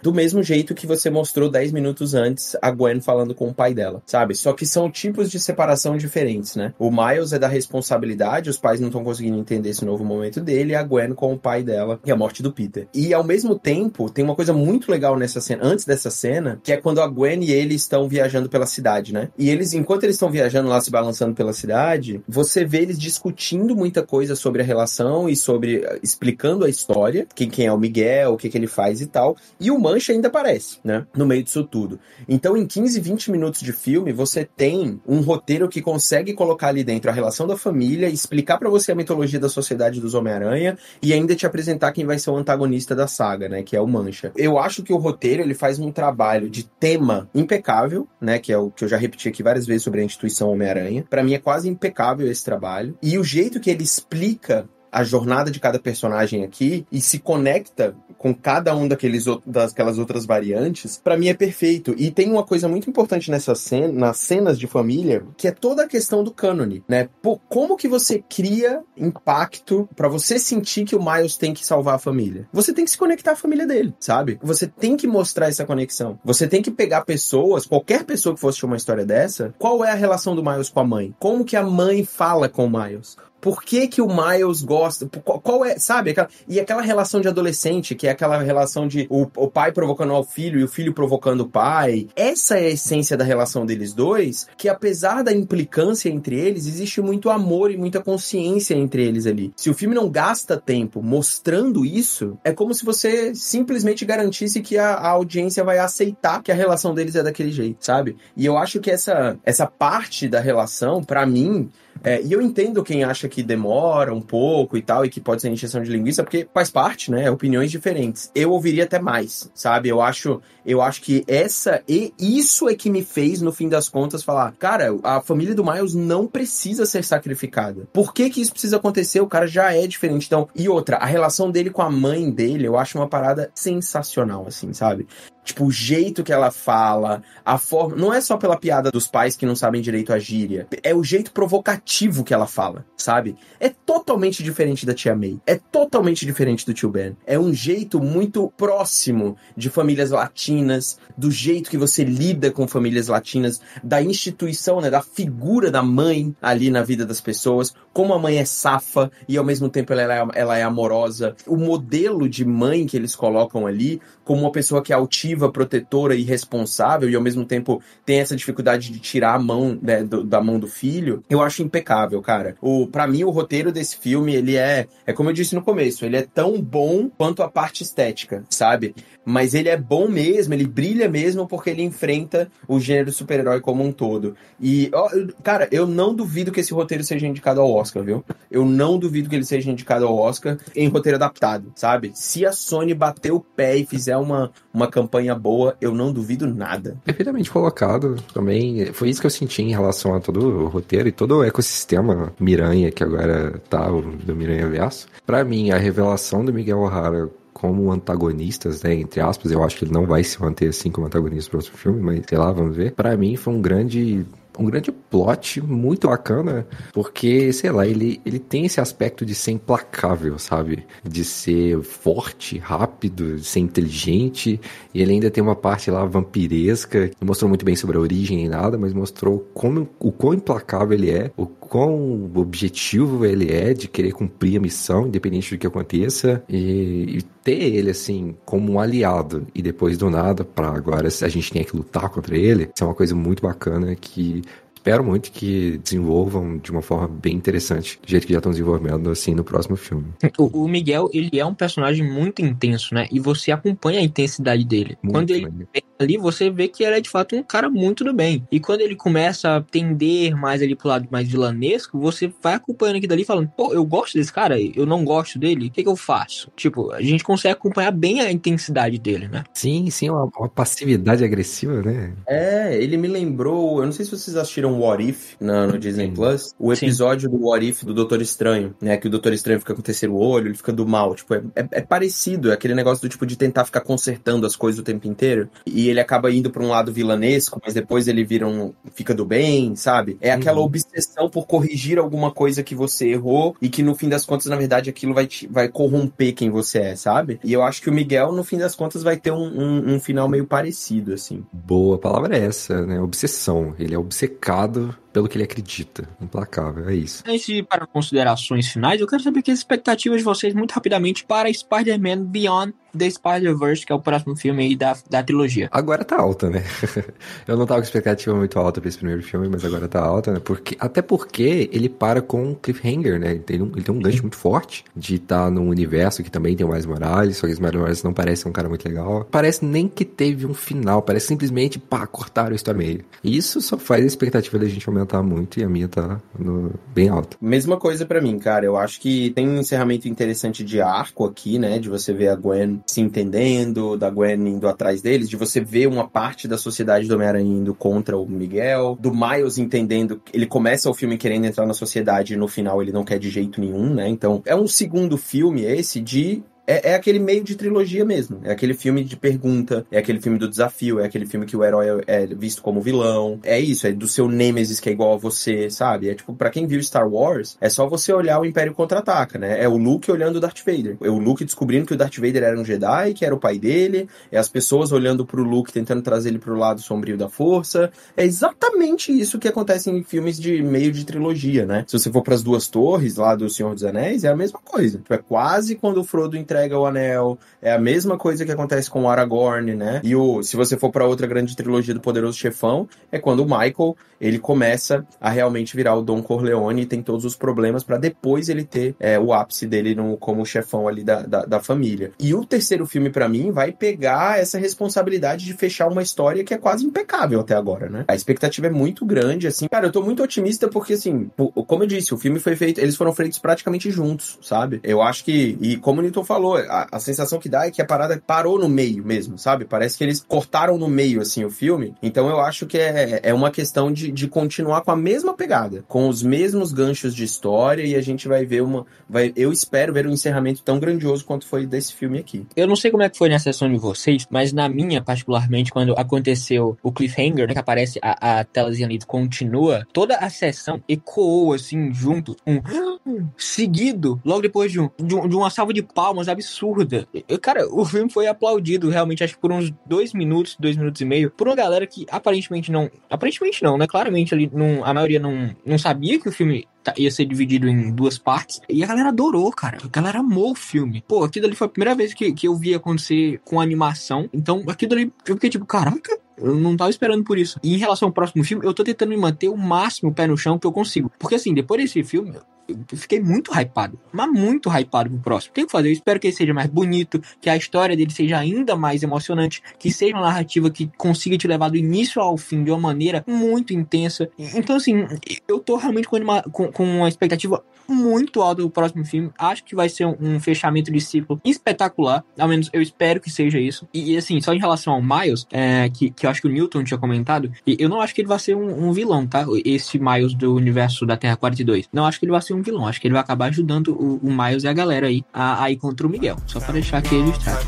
Do mesmo jeito que você mostrou 10 minutos antes a Gwen falando com o pai dela, sabe? Só que são tipos de separação diferentes, né? O Miles é da responsabilidade, os pais não estão conseguindo entender esse novo momento dele, e a Gwen com o pai dela e a morte do Peter. E ao mesmo tempo, tem uma coisa muito legal nessa cena, antes dessa cena, que é quando a Gwen e ele estão viajando pela cidade, né? E eles, enquanto eles estão viajando lá, se balançando pela cidade, você vê eles discutindo muita coisa sobre a relação e sobre explicando a história, quem, quem é o Miguel, o que, que ele faz e tal. E o Mancha ainda aparece, né? No meio disso tudo. Então, em 15, 20 minutos de filme, você tem um roteiro que consegue colocar ali dentro a relação da família, explicar para você a mitologia da sociedade dos Homem-Aranha e ainda te apresentar quem vai ser o antagonista da saga, né? Que é o Mancha. Eu acho que o roteiro ele faz um trabalho de tema impecável, né? Que é o que eu já repeti aqui várias vezes sobre a instituição Homem-Aranha. Para mim é quase impecável esse trabalho. E o jeito que ele explica a jornada de cada personagem aqui e se conecta com cada um daqueles daquelas outras variantes, para mim é perfeito. E tem uma coisa muito importante nessa cena, nas cenas de família, que é toda a questão do cânone, né? Como que você cria impacto para você sentir que o Miles tem que salvar a família? Você tem que se conectar à família dele, sabe? Você tem que mostrar essa conexão. Você tem que pegar pessoas, qualquer pessoa que fosse uma história dessa, qual é a relação do Miles com a mãe? Como que a mãe fala com o Miles? Por que, que o Miles gosta? Qual é, sabe? Aquela, e aquela relação de adolescente, que é aquela relação de o, o pai provocando ao filho e o filho provocando o pai. Essa é a essência da relação deles dois, que apesar da implicância entre eles, existe muito amor e muita consciência entre eles ali. Se o filme não gasta tempo mostrando isso, é como se você simplesmente garantisse que a, a audiência vai aceitar que a relação deles é daquele jeito, sabe? E eu acho que essa, essa parte da relação, para mim, é, e eu entendo quem acha que demora um pouco e tal, e que pode ser injeção de linguiça, porque faz parte, né? Opiniões diferentes. Eu ouviria até mais, sabe? Eu acho, eu acho que essa e isso é que me fez, no fim das contas, falar: cara, a família do Miles não precisa ser sacrificada. Por que que isso precisa acontecer? O cara já é diferente. Então, e outra, a relação dele com a mãe dele, eu acho uma parada sensacional, assim, sabe? Tipo, o jeito que ela fala, a forma. Não é só pela piada dos pais que não sabem direito a gíria. É o jeito provocativo que ela fala, sabe? É totalmente diferente da tia May. É totalmente diferente do tio Ben. É um jeito muito próximo de famílias latinas, do jeito que você lida com famílias latinas, da instituição, né? Da figura da mãe ali na vida das pessoas. Como a mãe é safa e ao mesmo tempo ela é, ela é amorosa. O modelo de mãe que eles colocam ali, como uma pessoa que é altiva protetora e responsável e ao mesmo tempo tem essa dificuldade de tirar a mão né, do, da mão do filho, eu acho impecável, cara. O para mim o roteiro desse filme, ele é, é como eu disse no começo, ele é tão bom quanto a parte estética, sabe? Mas ele é bom mesmo, ele brilha mesmo porque ele enfrenta o gênero super-herói como um todo. E, ó, cara, eu não duvido que esse roteiro seja indicado ao Oscar, viu? Eu não duvido que ele seja indicado ao Oscar em roteiro adaptado, sabe? Se a Sony bater o pé e fizer uma, uma campanha boa, eu não duvido nada. Perfeitamente colocado também. Foi isso que eu senti em relação a todo o roteiro e todo o ecossistema Miranha, que agora tá o do Miranha Verso. Pra mim, a revelação do Miguel O'Hara como antagonistas, né, entre aspas, eu acho que ele não vai se manter assim como antagonista pro próximo filme, mas sei lá, vamos ver. Para mim foi um grande um grande plot muito bacana, porque, sei lá, ele, ele tem esse aspecto de ser implacável, sabe? De ser forte, rápido, de ser inteligente, e ele ainda tem uma parte lá vampiresca, não mostrou muito bem sobre a origem nem nada, mas mostrou como, o quão implacável ele é, o quão objetivo ele é de querer cumprir a missão, independente do que aconteça, e, e ter ele, assim, como um aliado, e depois do nada, para agora a gente tem que lutar contra ele, isso é uma coisa muito bacana que espero muito que desenvolvam de uma forma bem interessante, do jeito que já estão desenvolvendo assim no próximo filme. O, o, Miguel, ele é um personagem muito intenso, né? E você acompanha a intensidade dele. Muito Quando ele bem. ali, você vê que ele é de fato um cara muito do bem. E quando ele começa a tender mais ali pro lado mais vilanesco, você vai acompanhando aqui dali falando, pô, eu gosto desse cara, eu não gosto dele, o que, que eu faço? Tipo, a gente consegue acompanhar bem a intensidade dele, né? Sim, sim, uma, uma passividade agressiva, né? É, ele me lembrou, eu não sei se vocês assistiram What If no, no Disney Plus. O episódio do What If do Doutor Estranho, né? Que o Doutor Estranho fica com o terceiro olho, ele fica do mal. Tipo, é, é, é parecido. É aquele negócio do tipo de tentar ficar consertando as coisas o tempo inteiro. E ele acaba indo pra um lado vilanesco, mas depois ele vira um. fica do bem, sabe? É aquela obsessão por corrigir alguma coisa que você errou e que no fim das contas, na verdade, aquilo vai, te, vai corromper quem você é, sabe? E eu acho que o Miguel, no fim das contas, vai ter um, um, um final meio parecido, assim. Boa palavra é essa, né? Obsessão. Ele é obcecado lado pelo que ele acredita. Implacável, é isso. Antes de ir para considerações finais, eu quero saber que as expectativas de vocês, muito rapidamente, para Spider-Man Beyond the Spider-Verse, que é o próximo filme aí da, da trilogia. Agora tá alta, né? eu não tava com expectativa muito alta pra esse primeiro filme, mas agora tá alta, né? Porque, até porque ele para com cliffhanger, né? Ele tem um, ele tem um gancho muito forte de estar tá num universo que também tem o Miles Morales, só que o Miles Morales não parece um cara muito legal. Parece nem que teve um final, parece simplesmente, pá, cortaram a história meio. E isso só faz a expectativa da gente aumentar muito e a minha tá no, bem alta. Mesma coisa para mim, cara. Eu acho que tem um encerramento interessante de arco aqui, né? De você ver a Gwen se entendendo, da Gwen indo atrás deles, de você ver uma parte da sociedade do Homem-Aranha indo contra o Miguel, do Miles entendendo, ele começa o filme querendo entrar na sociedade e no final ele não quer de jeito nenhum, né? Então, é um segundo filme esse de é, é, aquele meio de trilogia mesmo. É aquele filme de pergunta, é aquele filme do desafio, é aquele filme que o herói é, é visto como vilão. É isso, é do seu Nemesis que é igual a você, sabe? É tipo, para quem viu Star Wars, é só você olhar o Império Contra-Ataca, né? É o Luke olhando o Darth Vader. É o Luke descobrindo que o Darth Vader era um Jedi, que era o pai dele. É as pessoas olhando pro Luke, tentando trazer ele pro lado sombrio da força. É exatamente isso que acontece em filmes de meio de trilogia, né? Se você for para as duas torres lá do Senhor dos Anéis, é a mesma coisa. Tipo, é quase quando o Frodo entrega entrega o anel. É a mesma coisa que acontece com o Aragorn, né? E o, se você for para outra grande trilogia do Poderoso Chefão, é quando o Michael, ele começa a realmente virar o Don Corleone e tem todos os problemas para depois ele ter é, o ápice dele no, como chefão ali da, da, da família. E o terceiro filme, para mim, vai pegar essa responsabilidade de fechar uma história que é quase impecável até agora, né? A expectativa é muito grande, assim. Cara, eu tô muito otimista porque, assim, como eu disse, o filme foi feito, eles foram feitos praticamente juntos, sabe? Eu acho que, e como o Newton falou, falou, a, a, sensação que dá é que a parada parou no meio mesmo, sabe? Parece que eles cortaram no meio, assim, o filme. Então eu acho que é, é uma questão de, de continuar com a mesma pegada, com os mesmos ganchos de história e a gente vai ver uma. Vai, eu espero ver um encerramento tão grandioso quanto foi desse filme aqui. Eu não sei como é que foi na sessão de vocês, mas na minha, particularmente, quando aconteceu o cliffhanger, né, que aparece a, a telazinha ali continua, toda a sessão ecoou, assim, junto, um seguido, logo depois de, um, de, um, de uma salva de palmas absurda. Eu, cara, o filme foi aplaudido realmente, acho que por uns dois minutos, dois minutos e meio, por uma galera que aparentemente não. Aparentemente não, né? Claramente ali não, a maioria não, não sabia que o filme tá, ia ser dividido em duas partes. E a galera adorou, cara. A galera amou o filme. Pô, aquilo ali foi a primeira vez que, que eu vi acontecer com animação. Então, aquilo ali, eu fiquei tipo, caraca, eu não tava esperando por isso. E em relação ao próximo filme, eu tô tentando me manter o máximo pé no chão que eu consigo. Porque assim, depois desse filme, eu fiquei muito hypado, mas muito hypado pro próximo. Tem que fazer, eu espero que ele seja mais bonito, que a história dele seja ainda mais emocionante, que seja uma narrativa que consiga te levar do início ao fim de uma maneira muito intensa. Então, assim, eu tô realmente com uma, com, com uma expectativa muito alta do próximo filme. Acho que vai ser um, um, fechamento de ciclo espetacular. Ao menos eu espero que seja isso. E, assim, só em relação ao Miles, é, que, que eu acho que o Newton tinha comentado, eu não acho que ele vai ser um, um vilão, tá? Esse Miles do universo da Terra 42. Não acho que ele vai ser um vilão. Acho que ele vai acabar ajudando o, o Miles e a galera aí a, a ir contra o Miguel. Só pra deixar aqui registrado.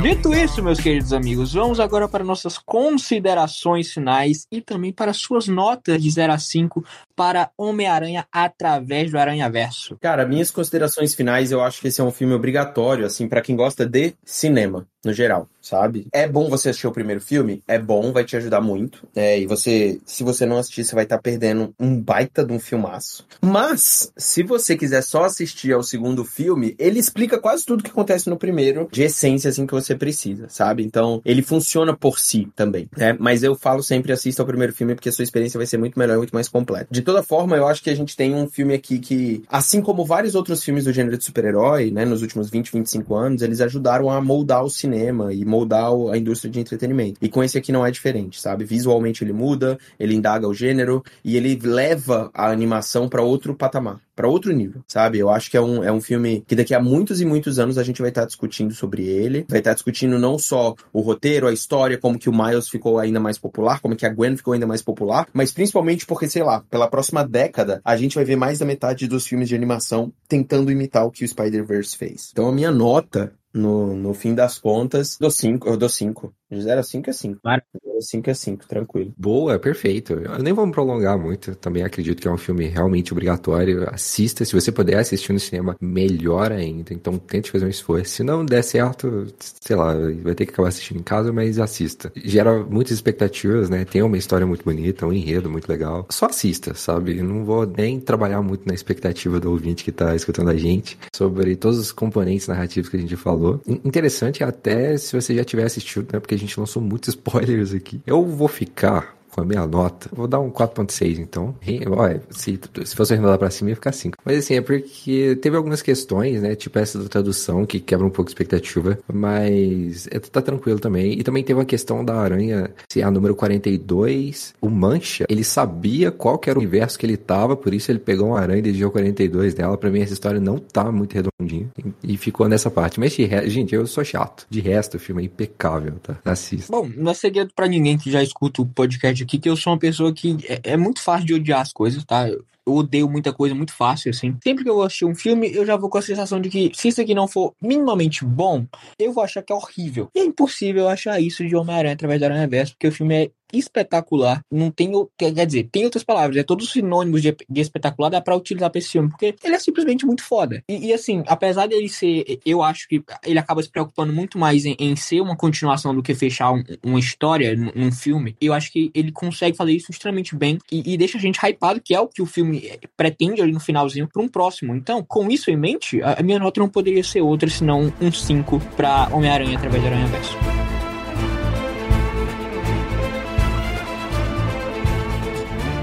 Dito isso, meus queridos amigos, vamos agora para nossas considerações finais e também para suas notas de 0 a 5 para Homem-Aranha através do Aranha Verso. Cara, minhas considerações finais, eu acho que esse é um filme obrigatório, assim, para quem gosta de cinema no geral, sabe? É bom você assistir o primeiro filme? É bom, vai te ajudar muito. É, e você, se você não assistir, você vai estar tá perdendo um baita de um filmaço. Mas, se você quiser só assistir ao segundo filme, ele explica quase tudo que acontece no primeiro, de essência, assim, que você precisa, sabe? Então, ele funciona por si também, né? Mas eu falo sempre, assista ao primeiro filme, porque a sua experiência vai ser muito melhor e muito mais completa. De toda forma, eu acho que a gente tem um filme aqui que, assim como vários outros filmes do gênero de super-herói, né, nos últimos 20, 25 anos, eles ajudaram a moldar o cinema e moldar a indústria de entretenimento. E com esse aqui não é diferente, sabe? Visualmente ele muda, ele indaga o gênero e ele leva a animação pra outro patamar. Pra outro nível, sabe? Eu acho que é um, é um filme que daqui a muitos e muitos anos a gente vai estar discutindo sobre ele. Vai estar discutindo não só o roteiro, a história, como que o Miles ficou ainda mais popular, como que a Gwen ficou ainda mais popular, mas principalmente porque, sei lá, pela próxima década, a gente vai ver mais da metade dos filmes de animação tentando imitar o que o Spider-Verse fez. Então a minha nota, no, no fim das contas, dou 5, eu dou 5. De 0 a 5 é 5. Claro. 5 é 5, tranquilo. Boa, perfeito. Eu nem vou me prolongar muito. Também acredito que é um filme realmente obrigatório. Assista. Se você puder assistir no cinema, melhor ainda. Então tente fazer um esforço. Se não der certo, sei lá, vai ter que acabar assistindo em casa, mas assista. Gera muitas expectativas, né? Tem uma história muito bonita, um enredo muito legal. Só assista, sabe? Eu não vou nem trabalhar muito na expectativa do ouvinte que tá escutando a gente sobre todos os componentes narrativos que a gente falou. In- Interessante até se você já tiver assistido, né? Porque a gente lançou muitos spoilers aqui. Eu vou ficar com a minha nota, vou dar um 4.6, então. Re- Olha, se, se fosse arredondar pra cima, ia ficar 5. Mas assim, é porque teve algumas questões, né? Tipo essa da tradução, que quebra um pouco a expectativa. Mas é, tá tranquilo também. E também teve a questão da aranha, se a número 42, o Mancha, ele sabia qual que era o universo que ele tava, por isso ele pegou uma aranha e dedicou 42 dela. Pra mim, essa história não tá muito redondinha. E, e ficou nessa parte. Mas, re... gente, eu sou chato. De resto, o filme é impecável, tá? Assista. Bom, não é segredo pra ninguém que já escuta o podcast aqui que eu sou uma pessoa que é, é muito fácil de odiar as coisas, tá? Eu eu odeio muita coisa muito fácil, assim. Sempre que eu assistir um filme, eu já vou com a sensação de que se isso aqui não for minimamente bom, eu vou achar que é horrível. E é impossível achar isso de Homem-Aranha através da Aranha Verso, porque o filme é espetacular. Não tem, quer dizer, tem outras palavras, é todos os sinônimos de, de espetacular dá pra utilizar pra esse filme, porque ele é simplesmente muito foda. E, e, assim, apesar dele ser, eu acho que ele acaba se preocupando muito mais em, em ser uma continuação do que fechar um- uma história num, num filme, eu acho que ele consegue fazer isso extremamente bem e, e deixa a gente hypado, que é o que o filme eh, pretende ali no finalzinho, pra um próximo. Então, com isso em mente, a, a minha nota não poderia ser outra senão um 5 pra Homem-Aranha através da Aranha Verso.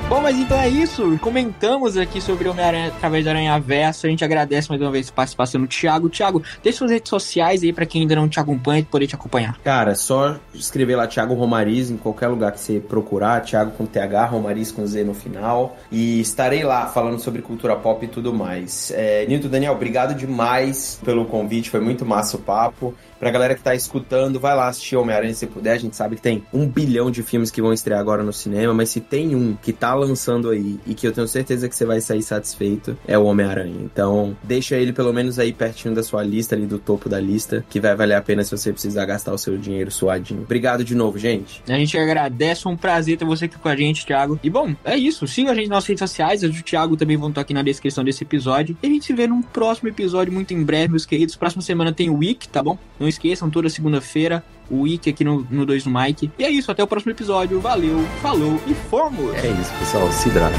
Bom, mas então é isso. Comentamos aqui sobre Homem-Aranha através da Aranha Verso. A gente agradece mais uma vez a participação do Thiago. Thiago, deixa suas redes sociais aí pra quem ainda não te acompanha poder te acompanhar. Cara, só escrever lá Thiago Romariz em qualquer lugar que você procurar, Thiago com TH, Romariz com Z no final. E estarei lá falando sobre cultura pop e tudo mais. É, Nilton Daniel, obrigado demais pelo convite, foi muito massa o papo. Pra galera que tá escutando, vai lá assistir Homem-Aranha se puder. A gente sabe que tem um bilhão de filmes que vão estrear agora no cinema, mas se tem um que tá lançando aí e que eu tenho certeza que você vai sair satisfeito, é o Homem-Aranha. Então, deixa ele pelo menos aí pertinho da sua lista, ali do topo da lista, que vai valer a pena se você precisar gastar o seu dinheiro suadinho. Obrigado de novo, gente. A gente agradece, um prazer ter você aqui com a gente, Thiago. E bom, é isso. Siga a gente nas redes sociais, as do Thiago também vão estar aqui na descrição desse episódio. E a gente se vê num próximo episódio muito em breve, meus queridos. Próxima semana tem o Week, tá bom? Não Esqueçam, toda segunda-feira, o Wiki aqui no, no 2 do Mike. E é isso, até o próximo episódio. Valeu, falou e fomos! É isso, pessoal. Se hidrata.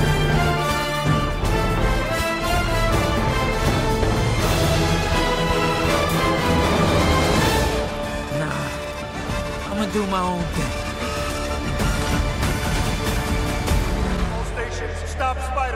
de uma onda. All stations, stop spy